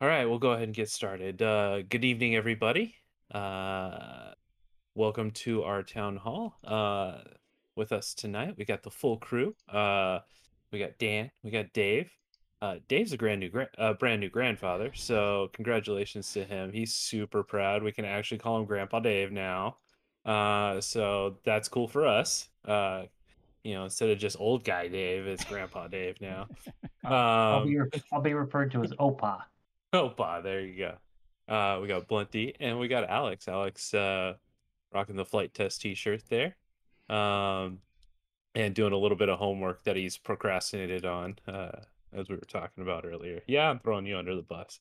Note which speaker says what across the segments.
Speaker 1: All right, we'll go ahead and get started. Uh, good evening, everybody. Uh, welcome to our town hall. Uh, with us tonight, we got the full crew. Uh, we got Dan, we got Dave. Uh, Dave's a brand new, gra- uh, brand new grandfather, so congratulations to him. He's super proud. We can actually call him Grandpa Dave now. Uh, so that's cool for us. Uh, you know, instead of just old guy Dave, it's Grandpa Dave now.
Speaker 2: I'll be
Speaker 1: Um,
Speaker 2: re- I'll be referred to as Opa.
Speaker 1: Opa, there you go. Uh, we got Blunty and we got Alex. Alex uh, rocking the flight test T-shirt there, um, and doing a little bit of homework that he's procrastinated on, uh, as we were talking about earlier. Yeah, I'm throwing you under the bus.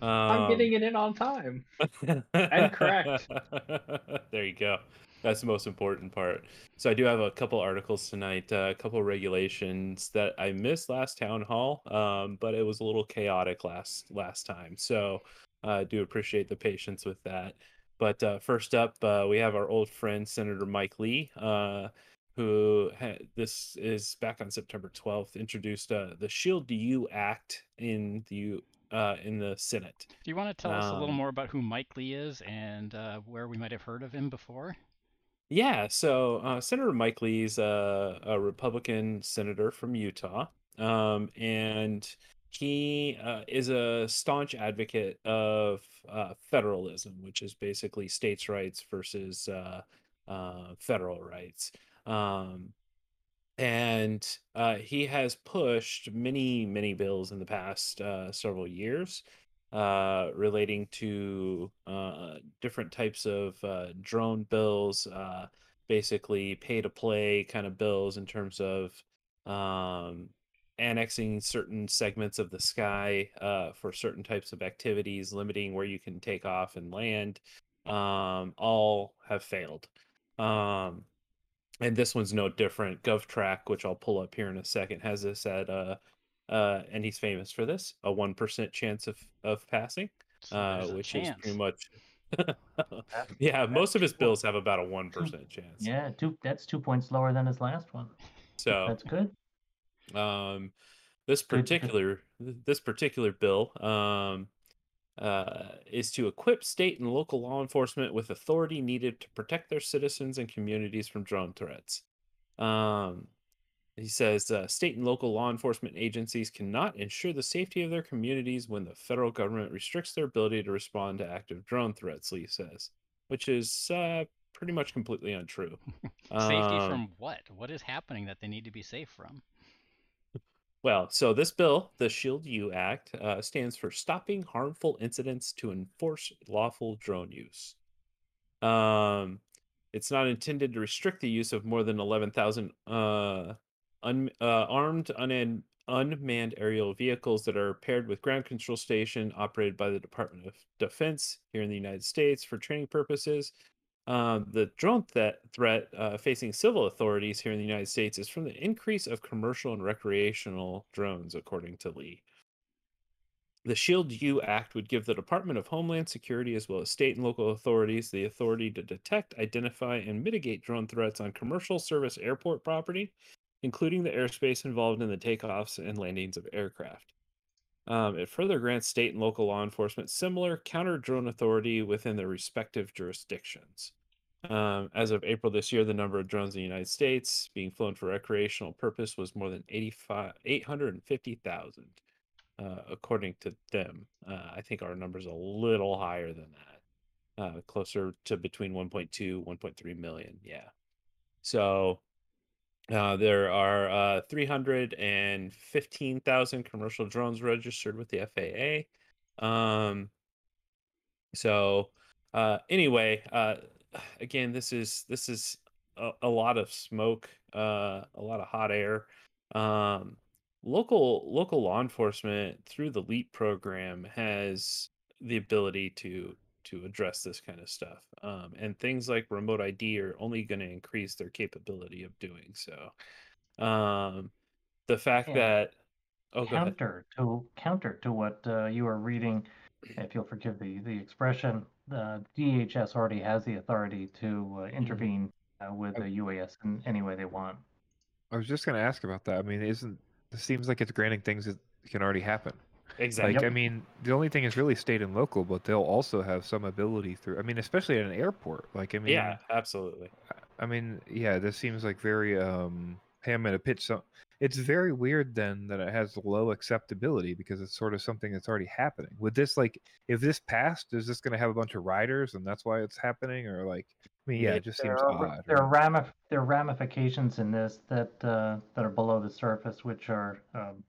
Speaker 3: I'm
Speaker 1: Um,
Speaker 3: getting it in on time. And correct.
Speaker 1: there you go. That's the most important part. So I do have a couple articles tonight, uh, a couple regulations that I missed last town hall, um, but it was a little chaotic last last time. So uh, I do appreciate the patience with that. But uh, first up, uh, we have our old friend Senator Mike Lee, uh, who ha- this is back on September 12th introduced uh, the Shield to You Act in the uh, in the Senate.
Speaker 4: Do you want to tell us a little
Speaker 1: Um,
Speaker 4: more about who Mike Lee is and uh, where we might have heard of him before?
Speaker 1: Yeah, so uh, Senator Mike Lee's a, a Republican senator from Utah, um, and he uh, is a staunch advocate of uh, federalism, which is basically states' rights versus uh, uh, federal rights. Um, and uh, he has pushed many, many bills in the past several years uh, relating to uh, different types of uh, drone bills, uh, basically pay to play kind of bills in terms of um, annexing certain segments of the sky uh, for certain types of activities, limiting where you can take off and land, um, all have failed. Um, and this one's no different. GovTrack, which I'll pull up here in a second, has this at uh and he's famous for this, a one percent chance of of passing.
Speaker 4: So
Speaker 1: Uh which is pretty much yeah, most of his bills have about a one percent chance.
Speaker 2: Yeah, two. That's two points lower than his last one.
Speaker 1: So
Speaker 2: That's good.
Speaker 1: um this particular this particular bill um uh, is to equip state and local law enforcement with authority needed to protect their citizens and communities from drone threats. Um, he says uh, state and local law enforcement agencies cannot ensure the safety of their communities when the federal government restricts their ability to respond to active drone threats. Lee says, which is uh, pretty much completely untrue.
Speaker 4: Safety
Speaker 1: Um,
Speaker 4: from what? What is happening that they need to be safe from?
Speaker 1: Well, so this bill, the Shield U Act, uh, stands for Stopping Harmful Incidents to Enforce Lawful Drone Use. Um, it's not intended to restrict the use of more than 11,000 uh, un- uh, armed, unmanned, unmanned aerial vehicles that are paired with ground control station operated by the Department of Defense here in the United States for training purposes. Um, the drone th- threat uh, facing civil authorities here in the United States is from the increase of commercial and recreational drones, according to Lee. The Shield U Act would give the Department of Homeland Security, as well as state and local authorities, the authority to detect, identify, and mitigate drone threats on commercial service airport property, including the airspace involved in the takeoffs and landings of aircraft. Um, it further grants state and local law enforcement similar counter drone authority within their respective jurisdictions. Um, as of April this year, the number of drones in the United States being flown for recreational purpose was more than 850,000, uh, according to them. Uh, I think our number's a little higher than that, uh, closer to between 1.2, 1.3 million. Yeah. So uh, there are uh, 315,000 commercial drones registered with the FAA. Um, so uh, anyway, uh, again, this is this is a, a lot of smoke, uh, a lot of hot air. Um, local local law enforcement through the LEAP program has the ability to to address this kind of stuff, um, and things like remote ID are only going to increase their capability of doing so. Um, the fact
Speaker 2: Yeah.
Speaker 1: that oh,
Speaker 2: counter to counter to what uh, you were reading, if you'll forgive the the expression, the DHS already has the authority to
Speaker 1: Mm-hmm.
Speaker 2: uh, intervene uh, with the UAS in any way they want.
Speaker 5: I was just going to ask about that. I mean, isn't it seems like it's granting things that can already happen?
Speaker 1: Exactly.
Speaker 5: Like, I mean, the only thing is really state and local, but they'll also have some ability through. I mean, especially at an airport. Like, I mean,
Speaker 1: yeah, absolutely.
Speaker 5: I mean, yeah, this seems like very um hey, I'm gonna pitch some it's very weird then that it has low acceptability because it's sort of something that's already happening. Would this like if this passed, is this gonna have a bunch of riders and that's why it's happening? Or like I mean, yeah,
Speaker 1: Yeah,
Speaker 5: it just
Speaker 2: There
Speaker 5: seems
Speaker 2: are,
Speaker 5: odd.
Speaker 2: there are ramif- there are ramifications in this that uh, that are below the surface, which are um,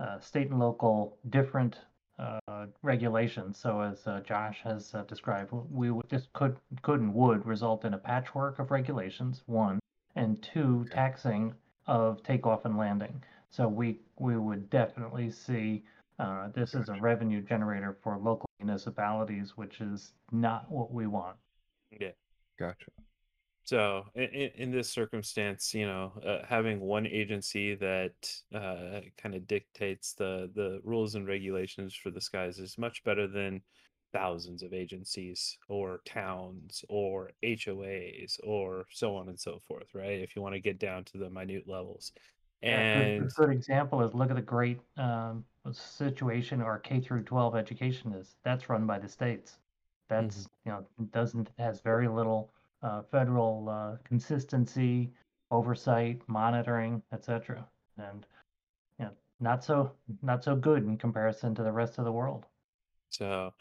Speaker 2: uh, state and local different uh, regulations. So as uh, Josh has uh, described, we would this could could and would result in a patchwork of regulations. One and two, taxing of takeoff and landing. So we we would definitely see uh, this as a revenue generator for local municipalities, which is not what we want.
Speaker 1: Yeah.
Speaker 5: Gotcha.
Speaker 1: So in, in this circumstance, you know, uh, having one agency that uh, kind of dictates the the rules and regulations for the skies is much better than thousands of agencies or towns or HOAs or so on and so forth, right? If you want to get down to the minute levels. And
Speaker 2: a good example is look at the great um, situation our K through 12 education is. That's run by the states. That's you know doesn't has very little uh, federal uh, consistency, oversight, monitoring, etc. And you know not so not so good in comparison to the rest of the world.
Speaker 1: So,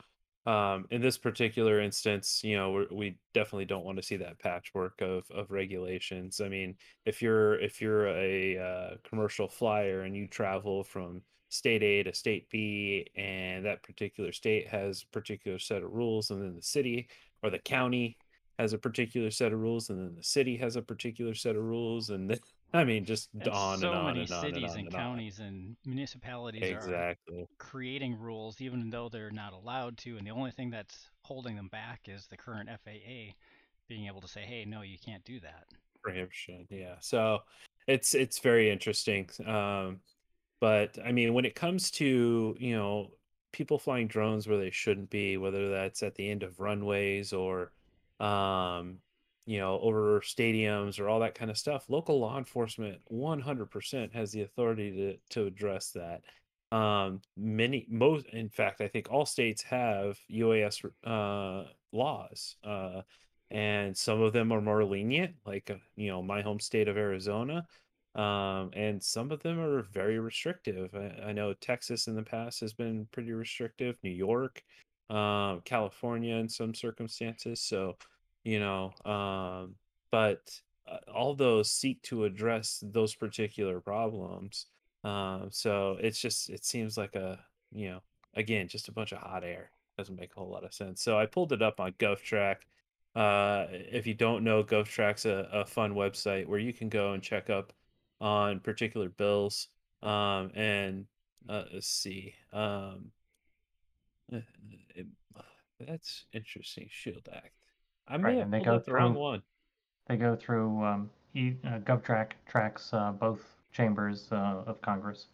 Speaker 1: um, in this particular instance, you know, we definitely don't want to see that patchwork of of regulations. I mean, if you're if you're a uh, commercial flyer and you travel from state A to state B, and that particular state has a particular set of rules, and then the city or the county has a particular set of rules, and then the city has a particular set of rules, and then, I mean, just
Speaker 4: And
Speaker 1: on
Speaker 4: so
Speaker 1: and on
Speaker 4: many
Speaker 1: and on and
Speaker 4: cities
Speaker 1: on
Speaker 4: and
Speaker 1: and on.
Speaker 4: counties and municipalities are creating rules even though they're not allowed to, and the only thing that's holding them back is the current FAA being able to say, "Hey, no, you can't do that."
Speaker 1: preemption yeah so it's it's very interesting um but i mean when it comes to you know people flying drones where they shouldn't be whether that's at the end of runways or um you know over stadiums or all that kind of stuff local law enforcement 100% has the authority to to address that. Um many most in fact i think all states have uas uh laws uh and some of them are more lenient like uh, you know my home state of arizona um, and some of them are very restrictive. I, I know texas in the past has been pretty restrictive new york um, california in some circumstances so you know um, but uh, all those seek to address those particular problems um, so it's just it seems like a you know again just a bunch of hot air doesn't make a whole lot of sense so i pulled it up on govtrack uh, if you don't know, GovTrack's a, a fun website where you can go and check up on particular bills. Um, and uh, let's see. Um, uh, it- that's interesting. Shield Act. I may
Speaker 2: Right,
Speaker 1: have
Speaker 2: and they go
Speaker 1: up the wrong
Speaker 2: through-
Speaker 1: one.
Speaker 2: They go through um, e, uh, GovTrack tracks uh, both chambers uh, of Congress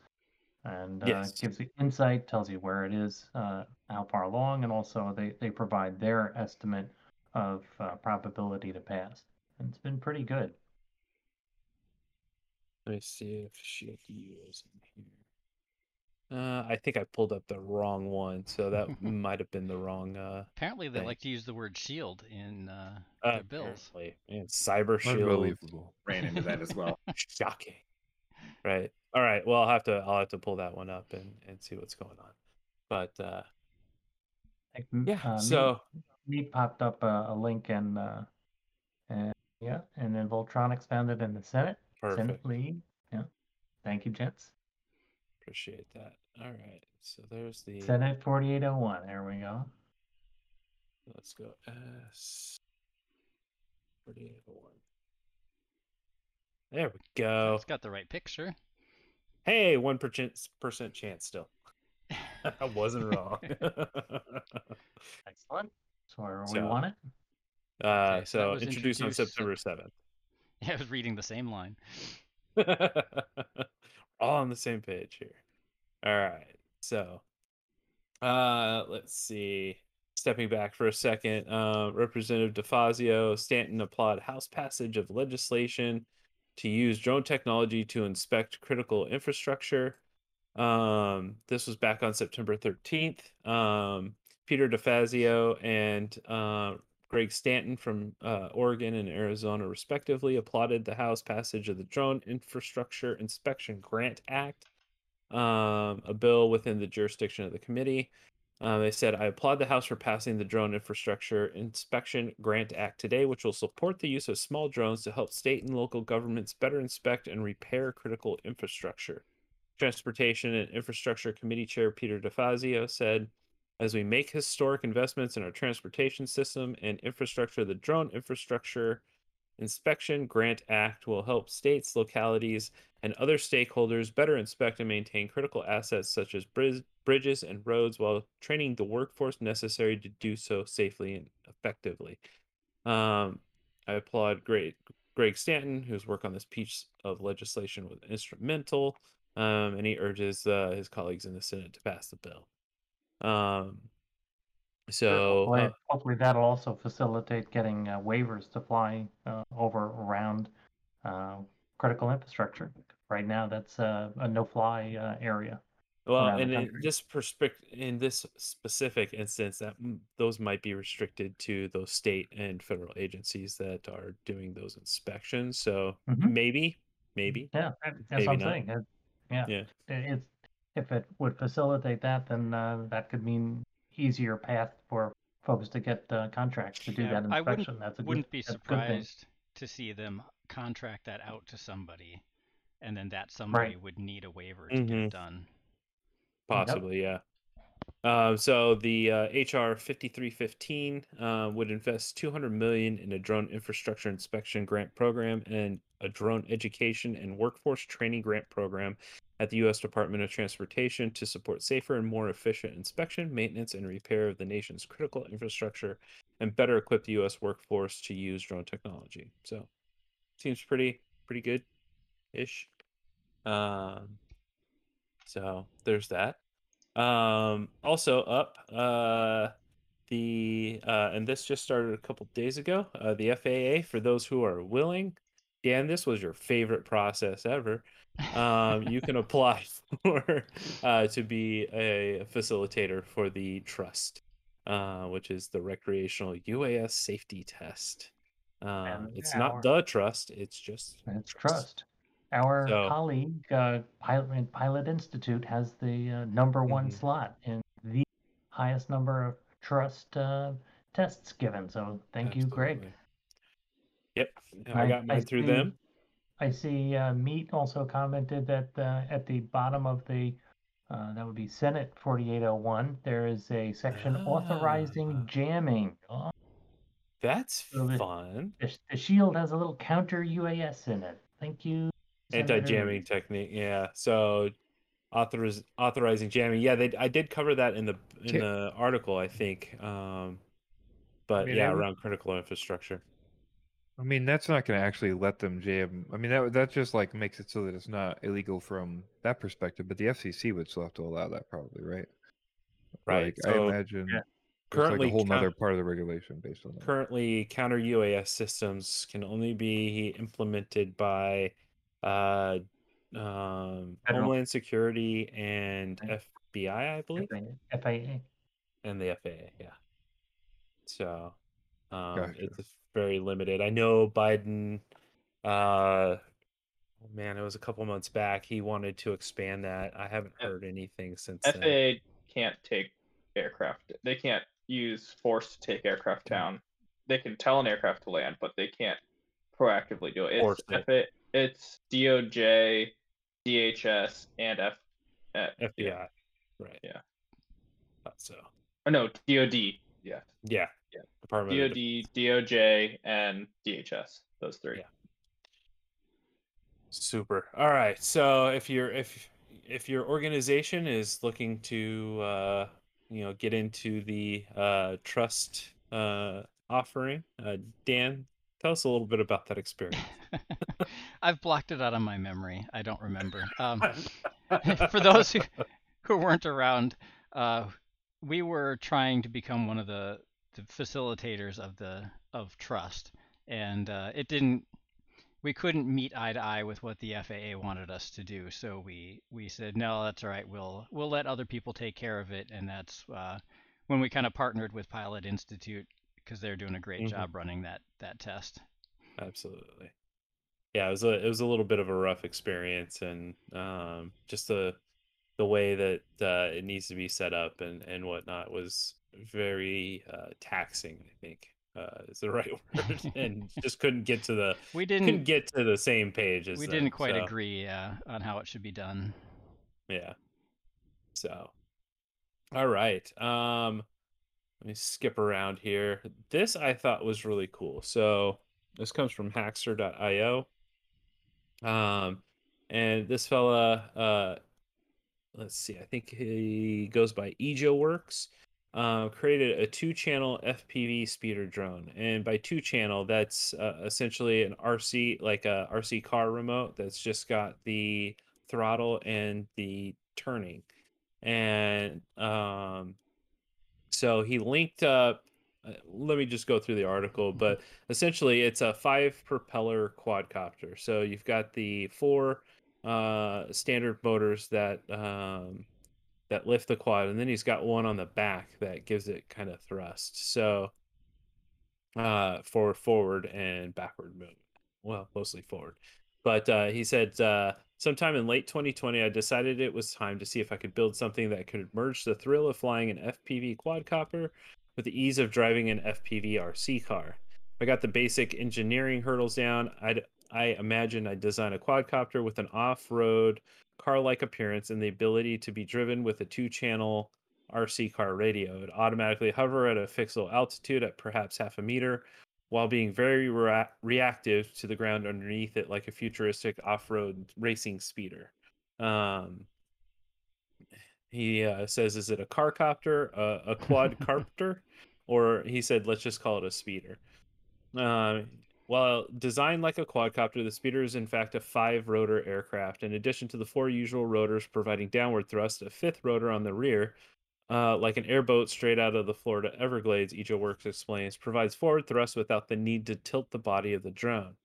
Speaker 2: and uh,
Speaker 1: Yes.
Speaker 2: gives you insight, tells you where it is, uh, how far along, and also they, they provide their estimate of uh, probability to pass. And it's been pretty good.
Speaker 1: Let me see if Shield U is in here. Uh, I think I pulled up the wrong one, so that might have been the wrong uh,
Speaker 4: Apparently, they
Speaker 1: Thing.
Speaker 4: like to use the word "shield" in uh,
Speaker 1: uh
Speaker 4: their bills.
Speaker 1: apparently. Man, Cyber Shield.
Speaker 5: Unbelievable.
Speaker 3: Ran into that as well.
Speaker 1: Shocking. Right. All right. Well, I'll have to I'll have to pull that one up and and see what's going on. But uh
Speaker 2: Like,
Speaker 1: yeah,
Speaker 2: uh, Meet-
Speaker 1: so
Speaker 2: Meet popped up a, a link and uh, and yeah, and then Voltronics found it in the Senate. Senate
Speaker 1: perfect.
Speaker 2: lead. Yeah. Thank you, gents.
Speaker 1: Appreciate that. All right. So there's the
Speaker 2: Senate 4801. There we go.
Speaker 1: let's go S 4801. There we go.
Speaker 4: It's got the right picture.
Speaker 1: Hey, one percent percent chance still. I wasn't wrong.
Speaker 2: Excellent. So where we
Speaker 1: So,
Speaker 2: want it.
Speaker 1: uh,
Speaker 4: Okay, so that
Speaker 1: so
Speaker 4: was
Speaker 1: introduced on September seventh.
Speaker 4: Yeah, I was reading the same line.
Speaker 1: All on the same page here. All right. So, uh, let's see. Stepping back for a second, uh, Representative DeFazio Stanton applaud House passage of legislation to use drone technology to inspect critical infrastructure. Um, this was back on September 13th. Um, Peter DeFazio and uh, Greg Stanton from uh, Oregon and Arizona, respectively, applauded the House passage of the Drone Infrastructure Inspection Grant Act, um, a bill within the jurisdiction of the committee. Uh, they said, I applaud the House for passing the Drone Infrastructure Inspection Grant Act today, which will support the use of small drones to help state and local governments better inspect and repair critical infrastructure. Transportation and Infrastructure Committee Chair Peter DeFazio said, as we make historic investments in our transportation system and infrastructure, the Drone Infrastructure Inspection Grant Act will help states, localities, and other stakeholders better inspect and maintain critical assets such as bridge, bridges and roads while training the workforce necessary to do so safely and effectively. Um, I applaud Greg, Greg Stanton, whose work on this piece of legislation was instrumental, um, and he urges uh, his colleagues in the Senate to pass the bill. Um, so
Speaker 2: hopefully,
Speaker 1: uh,
Speaker 2: hopefully that'll also facilitate getting uh, waivers to fly uh, over around uh, critical infrastructure. Right now, that's uh, a no-fly uh, area.
Speaker 1: Well, and in this perspective, in this specific instance, that those might be restricted to those state and federal agencies that are doing those inspections. So
Speaker 2: Mhm.
Speaker 1: maybe, maybe,
Speaker 2: Yeah, that's
Speaker 1: Maybe
Speaker 2: what I'm
Speaker 1: not.
Speaker 2: saying. Yeah,
Speaker 1: yeah,
Speaker 2: it- it's if it would facilitate that, then uh, that could mean easier path for folks to get uh, contracts to do
Speaker 4: Yeah,
Speaker 2: that
Speaker 4: I wouldn't-
Speaker 2: inspection. that's a
Speaker 4: Wouldn't
Speaker 2: good,
Speaker 4: be
Speaker 2: that's a good thing.
Speaker 4: surprised to see them contract that out to somebody, and then that somebody would need a waiver to get
Speaker 1: Mhm.
Speaker 4: it done.
Speaker 1: possibly, yeah. Um, so the uh, HR 5315 uh, would invest 200 million in a drone infrastructure inspection grant program and a drone education and workforce training grant program at the U.S. Department of Transportation to support safer and more efficient inspection, maintenance, and repair of the nation's critical infrastructure and better equip the U.S. workforce to use drone technology. So, seems pretty pretty good, ish. Um, so there's that. Um, also up, uh, the uh, and this just started a couple days ago. Uh, the FAA, for those who are willing, Dan, this was your favorite process ever. Um, you can apply for uh, to be a facilitator for the trust, uh, which is the recreational UAS safety test. Um, it's not the trust; it's just
Speaker 2: It's trust. Our
Speaker 1: So-
Speaker 2: colleague, uh, Pilot, Pilot Institute, has the uh, number one
Speaker 1: Mhm.
Speaker 2: slot in the highest number of trust uh, tests given. So thank you, Greg.
Speaker 1: Yep, I
Speaker 2: I-
Speaker 1: got
Speaker 2: I
Speaker 1: through
Speaker 2: see-
Speaker 1: them.
Speaker 2: I see uh, Meat also commented that uh, at the bottom of the, uh, that would be Senate 4801, there is a section authorizing
Speaker 1: Ah.
Speaker 2: jamming. Oh,
Speaker 1: That's
Speaker 2: So the-
Speaker 1: fun.
Speaker 2: the, the shield has a little counter UAS in it. Thank you.
Speaker 1: Anti-jamming technique. Yeah. So authoriz- authorizing jamming. Yeah, they I did cover that in the in the article, I think. Um but
Speaker 5: mean,
Speaker 1: yeah,
Speaker 5: I
Speaker 1: around critical infrastructure.
Speaker 5: I mean, that's not going to actually let them jam. I mean, that that just like makes it so that it's not illegal from that perspective. But the FCC would still have to allow that, probably, right?
Speaker 1: Right.
Speaker 5: Like, I imagine
Speaker 2: yeah.
Speaker 5: there's like
Speaker 1: currently
Speaker 5: a whole nother part of the regulation based on that.
Speaker 1: currently counter UAS systems can only be implemented by uh um Homeland Security and FBI, I believe.
Speaker 2: FAA.
Speaker 1: and the FAA, yeah. So, um,
Speaker 5: Gotcha.
Speaker 1: it's very limited. I know Biden. Uh, oh man, it was a couple months back. He wanted to expand that. I haven't heard anything since then.
Speaker 3: FAA can't take aircraft. They can't use force to take aircraft down. They can tell an aircraft to land, but they can't proactively do it. It's
Speaker 1: Force it.
Speaker 3: FAA, it's DOJ, DHS, and F. Uh,
Speaker 1: FBI,
Speaker 3: yeah.
Speaker 1: right?
Speaker 3: Yeah.
Speaker 1: Thought so
Speaker 3: Oh, no, DOD. Yeah.
Speaker 1: yeah,
Speaker 3: Yeah.
Speaker 1: Department of
Speaker 3: DOD, DOJ, and DHS. Those three.
Speaker 1: Yeah. Super. All right. So if you're if if your organization is looking to uh, you know get into the uh, trust uh, offering, uh, Dan, tell us a little bit about that experience.
Speaker 4: I've blocked it out of my memory. I don't remember. Um, for those who, who weren't around, uh, we were trying to become one of the, the facilitators of the of trust, and uh, it didn't we couldn't meet eye to eye with what the FAA wanted us to do. So we we said no, that's all right. We'll we'll let other people take care of it, and that's uh, when we kind of partnered with Pilot Institute because they're doing a great
Speaker 1: Mhm.
Speaker 4: job running that that test.
Speaker 1: Absolutely. Yeah, it was a it was a little bit of a rough experience, and um, just the the way that uh, it needs to be set up and and whatnot was very uh, taxing. I think uh, is the right word, and just couldn't get to the
Speaker 4: We
Speaker 1: couldn't
Speaker 4: didn't
Speaker 1: get to the same page as
Speaker 4: we
Speaker 1: them,
Speaker 4: didn't quite
Speaker 1: so,
Speaker 4: agree uh, on how it should be done.
Speaker 1: Yeah. So, all right. Um, let me skip around here. This I thought was really cool. So this comes from Hackster.io. Um, and this fella, uh, let's see, I think he goes by Ejo Works. Uh, created a two-channel FPV speeder drone, and by two-channel, that's uh, essentially an RC, like a RC car remote that's just got the throttle and the turning, and um, so he linked up. Uh, Let me just go through the article, but essentially, it's a five propeller quadcopter. So you've got the four uh, standard motors that um, that lift the quad, and then he's got one on the back that gives it kind of thrust. So uh, for forward and backward movement. Well, mostly forward. But uh, he said, uh, sometime in late 2020, I decided it was time to see if I could build something that could merge the thrill of flying an FPV quadcopter with the ease of driving an FPV RC car. I got the basic engineering hurdles down. I'd, I imagine I'd design a quadcopter with an off road car like appearance and the ability to be driven with a two channel RC car radio. It automatically hover at a fixed altitude at perhaps half a meter while being very rea- reactive to the ground underneath it, like a futuristic off road racing speeder. Um, he uh, says, Is it a car copter, uh, a quadcopter? or he said, Let's just call it a speeder. Uh, while designed like a quadcopter, the speeder is in fact a five rotor aircraft. In addition to the four usual rotors providing downward thrust, a fifth rotor on the rear, uh, like an airboat straight out of the Florida Everglades, Ejo Works explains, provides forward thrust without the need to tilt the body of the drone.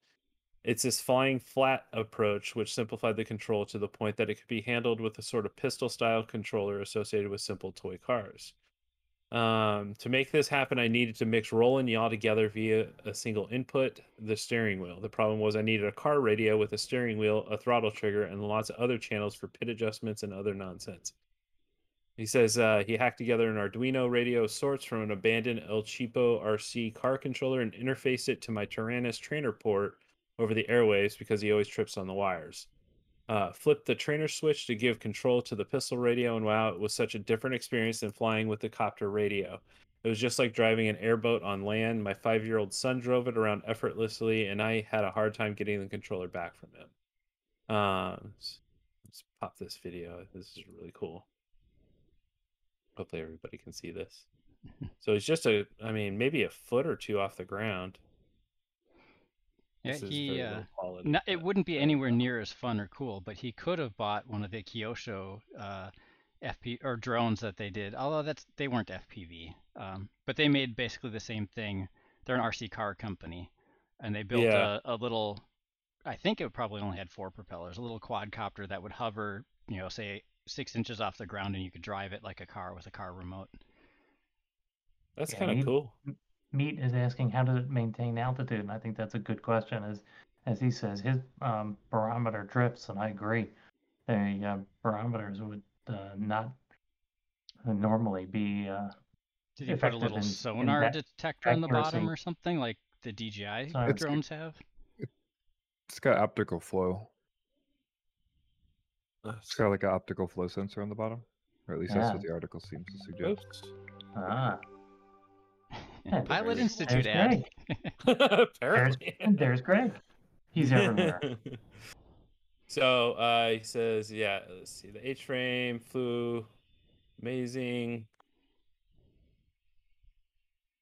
Speaker 1: It's this flying flat approach which simplified the control to the point that it could be handled with a sort of pistol style controller associated with simple toy cars. Um, to make this happen, I needed to mix roll and yaw together via a single input, the steering wheel. The problem was I needed a car radio with a steering wheel, a throttle trigger, and lots of other channels for pit adjustments and other nonsense. He says uh, he hacked together an Arduino radio sorts from an abandoned El Cheapo RC car controller and interfaced it to my Taranis trainer port over the airwaves because he always trips on the wires. Uh, flipped the trainer switch to give control to the pistol radio, and wow, it was such a different experience than flying with the copter radio. It was just like driving an airboat on land. My five year old son drove it around effortlessly, and I had a hard time getting the controller back from him. Um, let's, let's pop this video. This is really cool. Hopefully, everybody can see this. So it's just a, I mean, maybe a foot or two off the ground.
Speaker 4: Yeah,
Speaker 1: This is
Speaker 4: he.
Speaker 1: very
Speaker 4: Uh,
Speaker 1: quality,
Speaker 4: no, it wouldn't be anywhere near as fun or cool, but he could have bought one of the Kyosho uh, FP or drones that they did. Although that's they weren't FPV, um, but they made basically the same thing. They're an RC car company, and they built
Speaker 1: Yeah.
Speaker 4: a, a little. I think it probably only had four propellers, a little quadcopter that would hover, you know, say six inches off the ground, and you could drive it like a car with a car remote.
Speaker 1: That's
Speaker 2: Yeah,
Speaker 1: kind of cool.
Speaker 2: Meat is asking how does it maintain altitude, and I think that's a good question. As as he says, his um, barometer drifts, and I agree. The uh, barometers would uh, not normally be. Uh,
Speaker 4: Did you put a little
Speaker 2: in- in
Speaker 4: sonar
Speaker 2: that
Speaker 4: detector on the bottom or something like the DJI
Speaker 2: So It's-
Speaker 4: drones have?
Speaker 5: It's got optical flow. It's got like an optical flow sensor on the bottom, or at least that's what the article seems to suggest.
Speaker 1: Oops.
Speaker 2: ah, Yeah,
Speaker 4: Pilot
Speaker 1: there's-
Speaker 4: Institute
Speaker 2: there's
Speaker 4: ad.
Speaker 2: Greg.
Speaker 1: Apparently.
Speaker 2: And there's Greg. He's everywhere.
Speaker 1: so uh, he says, yeah, let's see. The H frame flew amazing.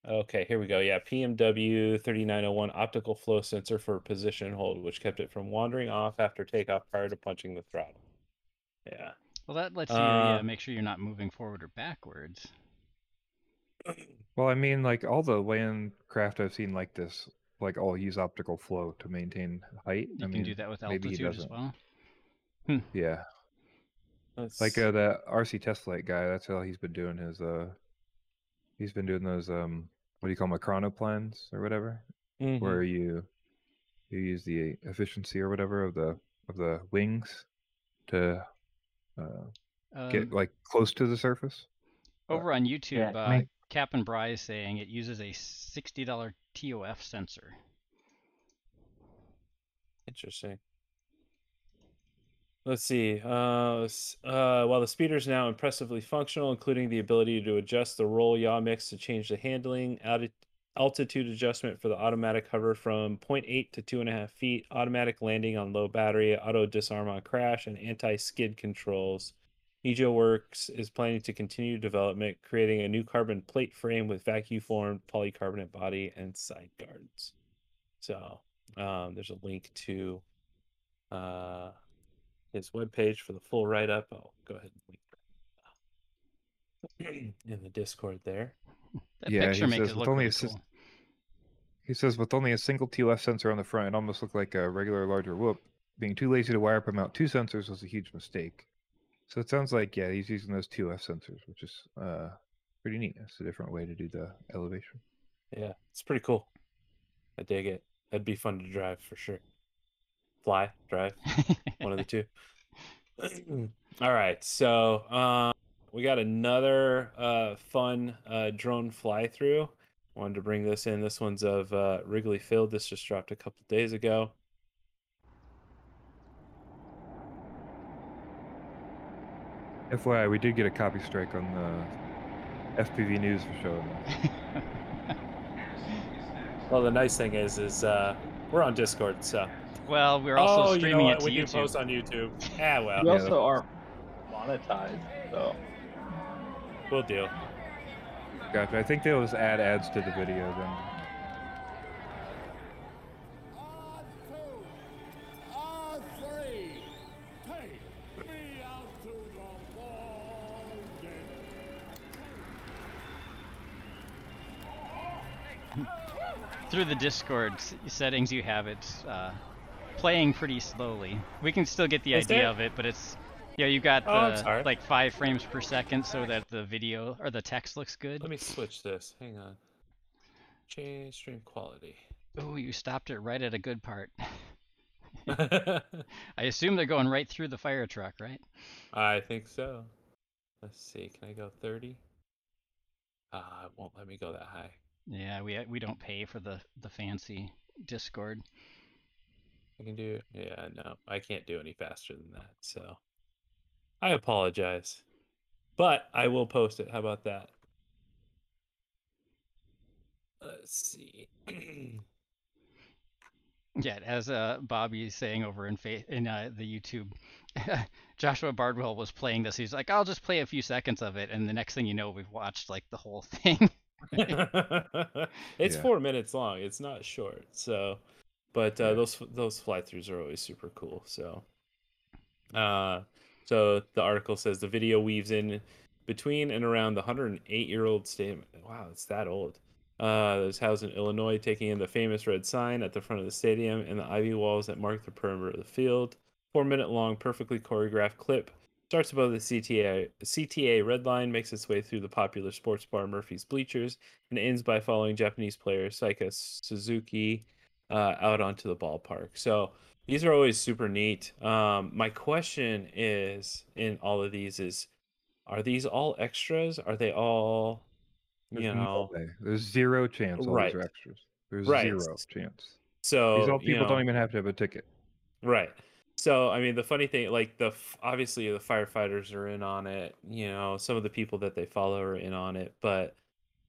Speaker 1: Okay, here we go. Yeah, PMW 3901 optical flow sensor for position hold, which kept it from wandering off after takeoff prior to punching the throttle. Yeah.
Speaker 4: Well, that lets you yeah,
Speaker 1: Uh,
Speaker 4: make sure you're not moving forward or backwards.
Speaker 5: Well, I mean, like all the land craft I've seen like this, like all use optical flow to maintain height.
Speaker 4: You
Speaker 5: I
Speaker 4: can do that with
Speaker 5: maybe
Speaker 4: altitude as
Speaker 5: doesn't.
Speaker 4: well.
Speaker 5: Yeah,
Speaker 1: Let's-
Speaker 5: like uh, that RC test flight guy. That's how he's been doing his. Uh, he's been doing those. Um, what do you call them? Chronoplans or whatever,
Speaker 1: Mhm.
Speaker 5: where you you use the efficiency or whatever of the of the wings to uh, get
Speaker 4: Um,
Speaker 5: like close to the surface.
Speaker 4: over on YouTube,
Speaker 2: Yeah,
Speaker 4: uh,
Speaker 2: make-
Speaker 4: Cap and Bry is saying it uses a sixty dollar TOF sensor.
Speaker 1: Interesting. Let's see. Uh, uh, while the speeder is now impressively functional, including the ability to adjust the roll yaw mix to change the handling, alti- altitude adjustment for the automatic hover from 0.8 to 2.5 feet, automatic landing on low battery, auto disarm on crash, and anti skid controls. Ejo Works is planning to continue development, creating a new carbon plate frame with vacuum formed polycarbonate body and side guards. So um, there's a link to uh, his webpage for the full write up. I'll go ahead and link in the Discord there.
Speaker 4: That
Speaker 5: Yeah,
Speaker 4: picture
Speaker 5: he
Speaker 4: makes
Speaker 5: says
Speaker 4: it
Speaker 5: with
Speaker 4: look
Speaker 5: only
Speaker 4: really
Speaker 5: a sys-
Speaker 4: cool.
Speaker 5: He says with only a single TOF sensor on the front, it almost looked like a regular larger whoop. Being too lazy to wire up and mount two sensors was a huge mistake. So it sounds like yeah, he's using those TOF sensors, which is uh pretty neat. It's a different way to do the elevation.
Speaker 1: Yeah, it's pretty cool. I dig it. That'd be fun to drive for sure. Fly, drive, one of the two. All right, so um, we got another uh, fun uh, drone fly through. Wanted to bring this in. This one's of uh, Wrigley Field. This just dropped a couple days ago.
Speaker 5: FYI, we did get a copy strike on the FPV news for showing that.
Speaker 1: Well, the nice thing is, is uh, we're on Discord, so.
Speaker 4: well, we're also
Speaker 1: oh, you know
Speaker 4: streaming it to
Speaker 1: we do
Speaker 4: YouTube.
Speaker 1: post on YouTube. Ah, well,
Speaker 3: We
Speaker 5: Yeah,
Speaker 3: also aren't monetized, so
Speaker 1: we'll deal.
Speaker 5: Gotcha. I think they'll just add ads to the video then.
Speaker 4: Through the Discord settings, you have it uh, playing pretty slowly. We can still get the
Speaker 1: Is
Speaker 4: idea
Speaker 1: it?
Speaker 4: of it, but it's yeah, you got
Speaker 1: Oh,
Speaker 4: the
Speaker 1: sorry.
Speaker 4: like five frames per second, so that the video or the text looks good.
Speaker 1: Let me switch this. Hang on. Change stream quality.
Speaker 4: Oh, you stopped it right at a good part.
Speaker 1: I
Speaker 4: assume they're going right through the fire truck, right?
Speaker 1: I think so. Let's see. Can I go 30? Ah, it won't let me go that high.
Speaker 4: Yeah, we we don't pay for the the fancy Discord.
Speaker 1: I can do. Yeah, no, I can't do any faster than that. So I apologize, but I will post it. How about that? Let's see.
Speaker 4: Yeah, as uh, Bobby's saying over in fa- in uh, the YouTube, Joshua Bardwell was playing this. He's like, "I'll just play a few seconds of it," and the next thing you know, we've watched like the whole thing.
Speaker 1: it's
Speaker 5: Yeah.
Speaker 1: four minutes long. It's not short. So, but uh, those those fly throughs are always super cool. So, uh, so the article says the video weaves in between and around the 108 year old stadium. Wow, it's that old. Uh, was housed in Illinois, taking in the famous red sign at the front of the stadium and the ivy walls that mark the perimeter of the field. Four minute long, perfectly choreographed clip starts above the CTA CTA red line, makes its way through the popular sports bar Murphy's bleachers, and ends by following Japanese player Seiya Suzuki uh, out onto the ballpark. So these are always super neat. Um, my question is in all of these is, are these all extras? Are they all, you
Speaker 5: no
Speaker 1: know?
Speaker 5: way. There's zero chance all
Speaker 1: Right.
Speaker 5: these are extras. There's
Speaker 1: Right.
Speaker 5: zero chance.
Speaker 1: So
Speaker 5: These all
Speaker 1: you
Speaker 5: people don't even have to have a ticket.
Speaker 1: Right. So I mean, the funny thing, like the f- obviously the firefighters are in on it. You know, some of the people that they follow are in on it, but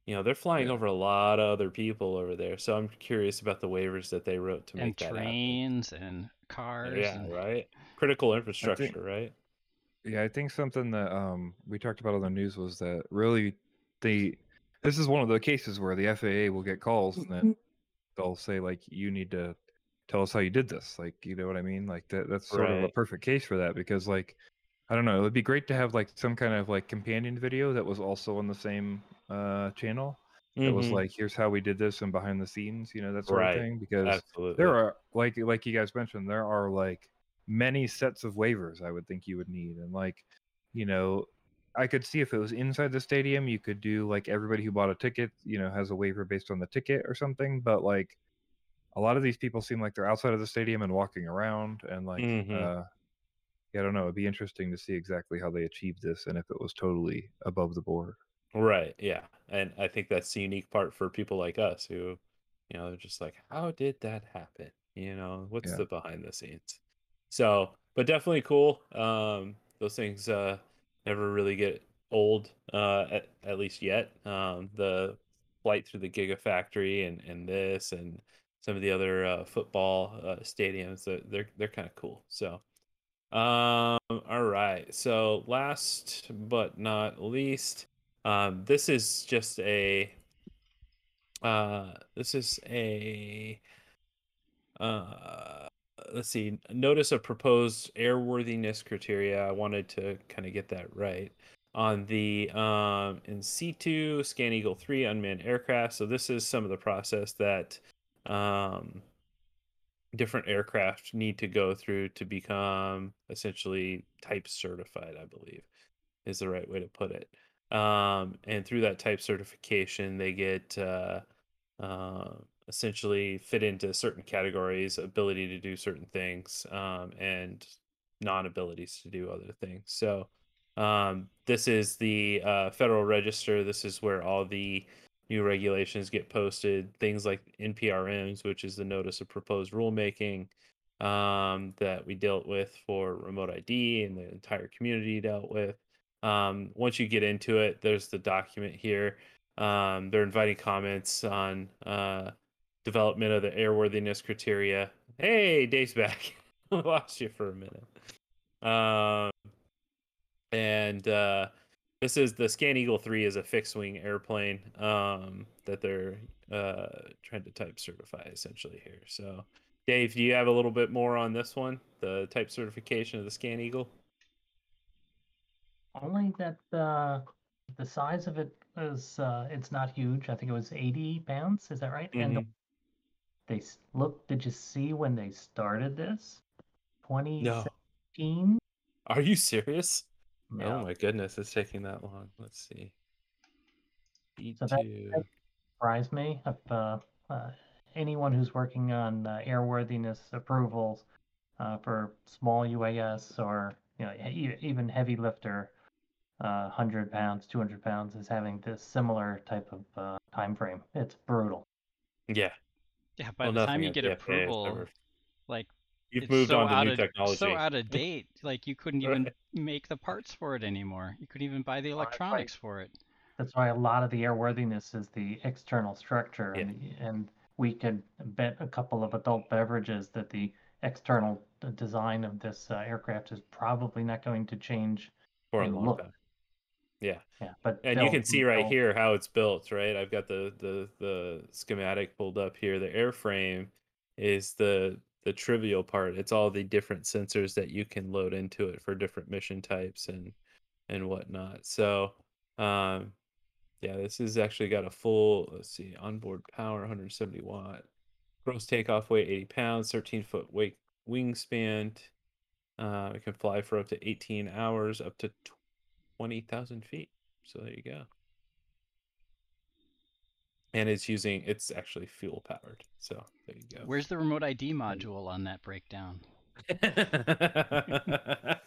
Speaker 1: you know they're flying
Speaker 5: Yeah.
Speaker 1: over a lot of other people over there. So I'm curious about the waivers that they wrote to
Speaker 4: and
Speaker 1: make that happen.
Speaker 4: trains and cars.
Speaker 1: Yeah,
Speaker 4: and-
Speaker 1: right. Critical infrastructure, right?
Speaker 5: Yeah, I think something that um we talked about on the news was that really the this is one of the cases where the FAA will get calls and then they'll say like you need to tell us how you did this. Like you know what I mean? Like that that's sort of a perfect case for that because like I don't know, it would be great to have like some kind of like companion video that was also on the same uh channel It was like, here's how we did this and behind the scenes, you know, that sort
Speaker 1: Right.
Speaker 5: of thing. Because
Speaker 1: Absolutely.
Speaker 5: there are like like you guys mentioned, there are like many sets of waivers I would think you would need, and like, you know, I could see if it was inside the stadium, you could do like everybody who bought a ticket, you know, has a waiver based on the ticket or something. But like, a lot of these people seem like they're outside of the stadium and walking around, and like,
Speaker 1: Mhm.
Speaker 5: uh, yeah, I don't know. It'd be interesting to see exactly how they achieved this and if it was totally above the board.
Speaker 1: Right. Yeah. And I think that's the unique part for people like us who, you know, they're just like, how did that happen? You know, what's
Speaker 5: Yeah.
Speaker 1: the behind the scenes? So, but definitely cool. Um, those things uh never really get old, uh, at, at least yet. Um, the flight through the Gigafactory and and this and some of the other uh, football uh, stadiums, they're they're, kind of cool. So, um, all right. So last but not least, um, this is just a uh this is a uh let's see notice of proposed airworthiness criteria i wanted to kind of get that right on the um Insitu scan eagle 3 unmanned aircraft so this is some of the process that um different aircraft need to go through to become essentially type certified i believe is the right way to put it. Um, and through that type certification they get uh, uh, essentially fit into certain categories ability to do certain things um, and non-abilities to do other things. So um, this is the uh, federal register. This is where all the new regulations get posted things like nprms which is the notice of proposed rulemaking um, that we dealt with for remote id and the entire community dealt with um, once you get into it, there's the document here. Um, they're inviting comments on uh, development of the airworthiness criteria. Hey, Dave's back. Lost you for a minute. Um, and uh, this is the Scan Eagle 3 is a fixed wing airplane um, that they're uh, trying to type certify essentially here. So, Dave, do you have a little bit more on this one, the type certification of the Scan Eagle?
Speaker 2: Only that uh, the size of it is uh, it's not huge. I think it was 80 pounds. Is that right? And
Speaker 1: Mhm.
Speaker 2: they look. Did you see when they started this?
Speaker 1: No.
Speaker 2: 2017.
Speaker 1: Are you serious?
Speaker 2: Yeah.
Speaker 1: Oh my goodness, it's taking that long. Let's see.
Speaker 2: So that-
Speaker 1: E2.
Speaker 2: surprised me. If uh, uh, anyone who's working on uh, airworthiness approvals uh, for small UAS or you know e- even heavy lifter, uh, hundred pounds, two hundred pounds, is having this similar type of uh, time frame. It's brutal.
Speaker 1: Yeah.
Speaker 4: Yeah, by
Speaker 1: well,
Speaker 4: the time you get
Speaker 1: the
Speaker 4: approval,
Speaker 1: ever-
Speaker 4: like
Speaker 1: You've
Speaker 4: it's
Speaker 1: moved
Speaker 4: so
Speaker 1: on to
Speaker 4: out
Speaker 1: new
Speaker 4: of,
Speaker 1: technology.
Speaker 4: So out of date, like you couldn't even make the parts for it anymore. You couldn't even buy the
Speaker 2: right.
Speaker 4: electronics for it.
Speaker 2: That's why a lot of the airworthiness is the external structure,
Speaker 1: Yeah.
Speaker 2: and and we could bet a couple of adult beverages that the external design of this uh, aircraft is probably not going to change.
Speaker 1: for a long
Speaker 2: look.
Speaker 1: time. Yeah.
Speaker 2: Yeah, but
Speaker 1: And you can see right
Speaker 2: they'll-
Speaker 1: here how it's built, right? I've got the the the schematic pulled up here. The airframe is the the trivial part. It's all the different sensors that you can load into it for different mission types and and whatnot. So um yeah, this has actually got a full let's see, onboard power 170 watt, gross takeoff weight 80 pounds, 13 foot weight wingspan. Uh, it can fly for up to 18 hours, up to 20,000 feet. So there you go. And it's using, it's actually fuel powered. So there you go.
Speaker 4: Where's the remote ID module on that breakdown?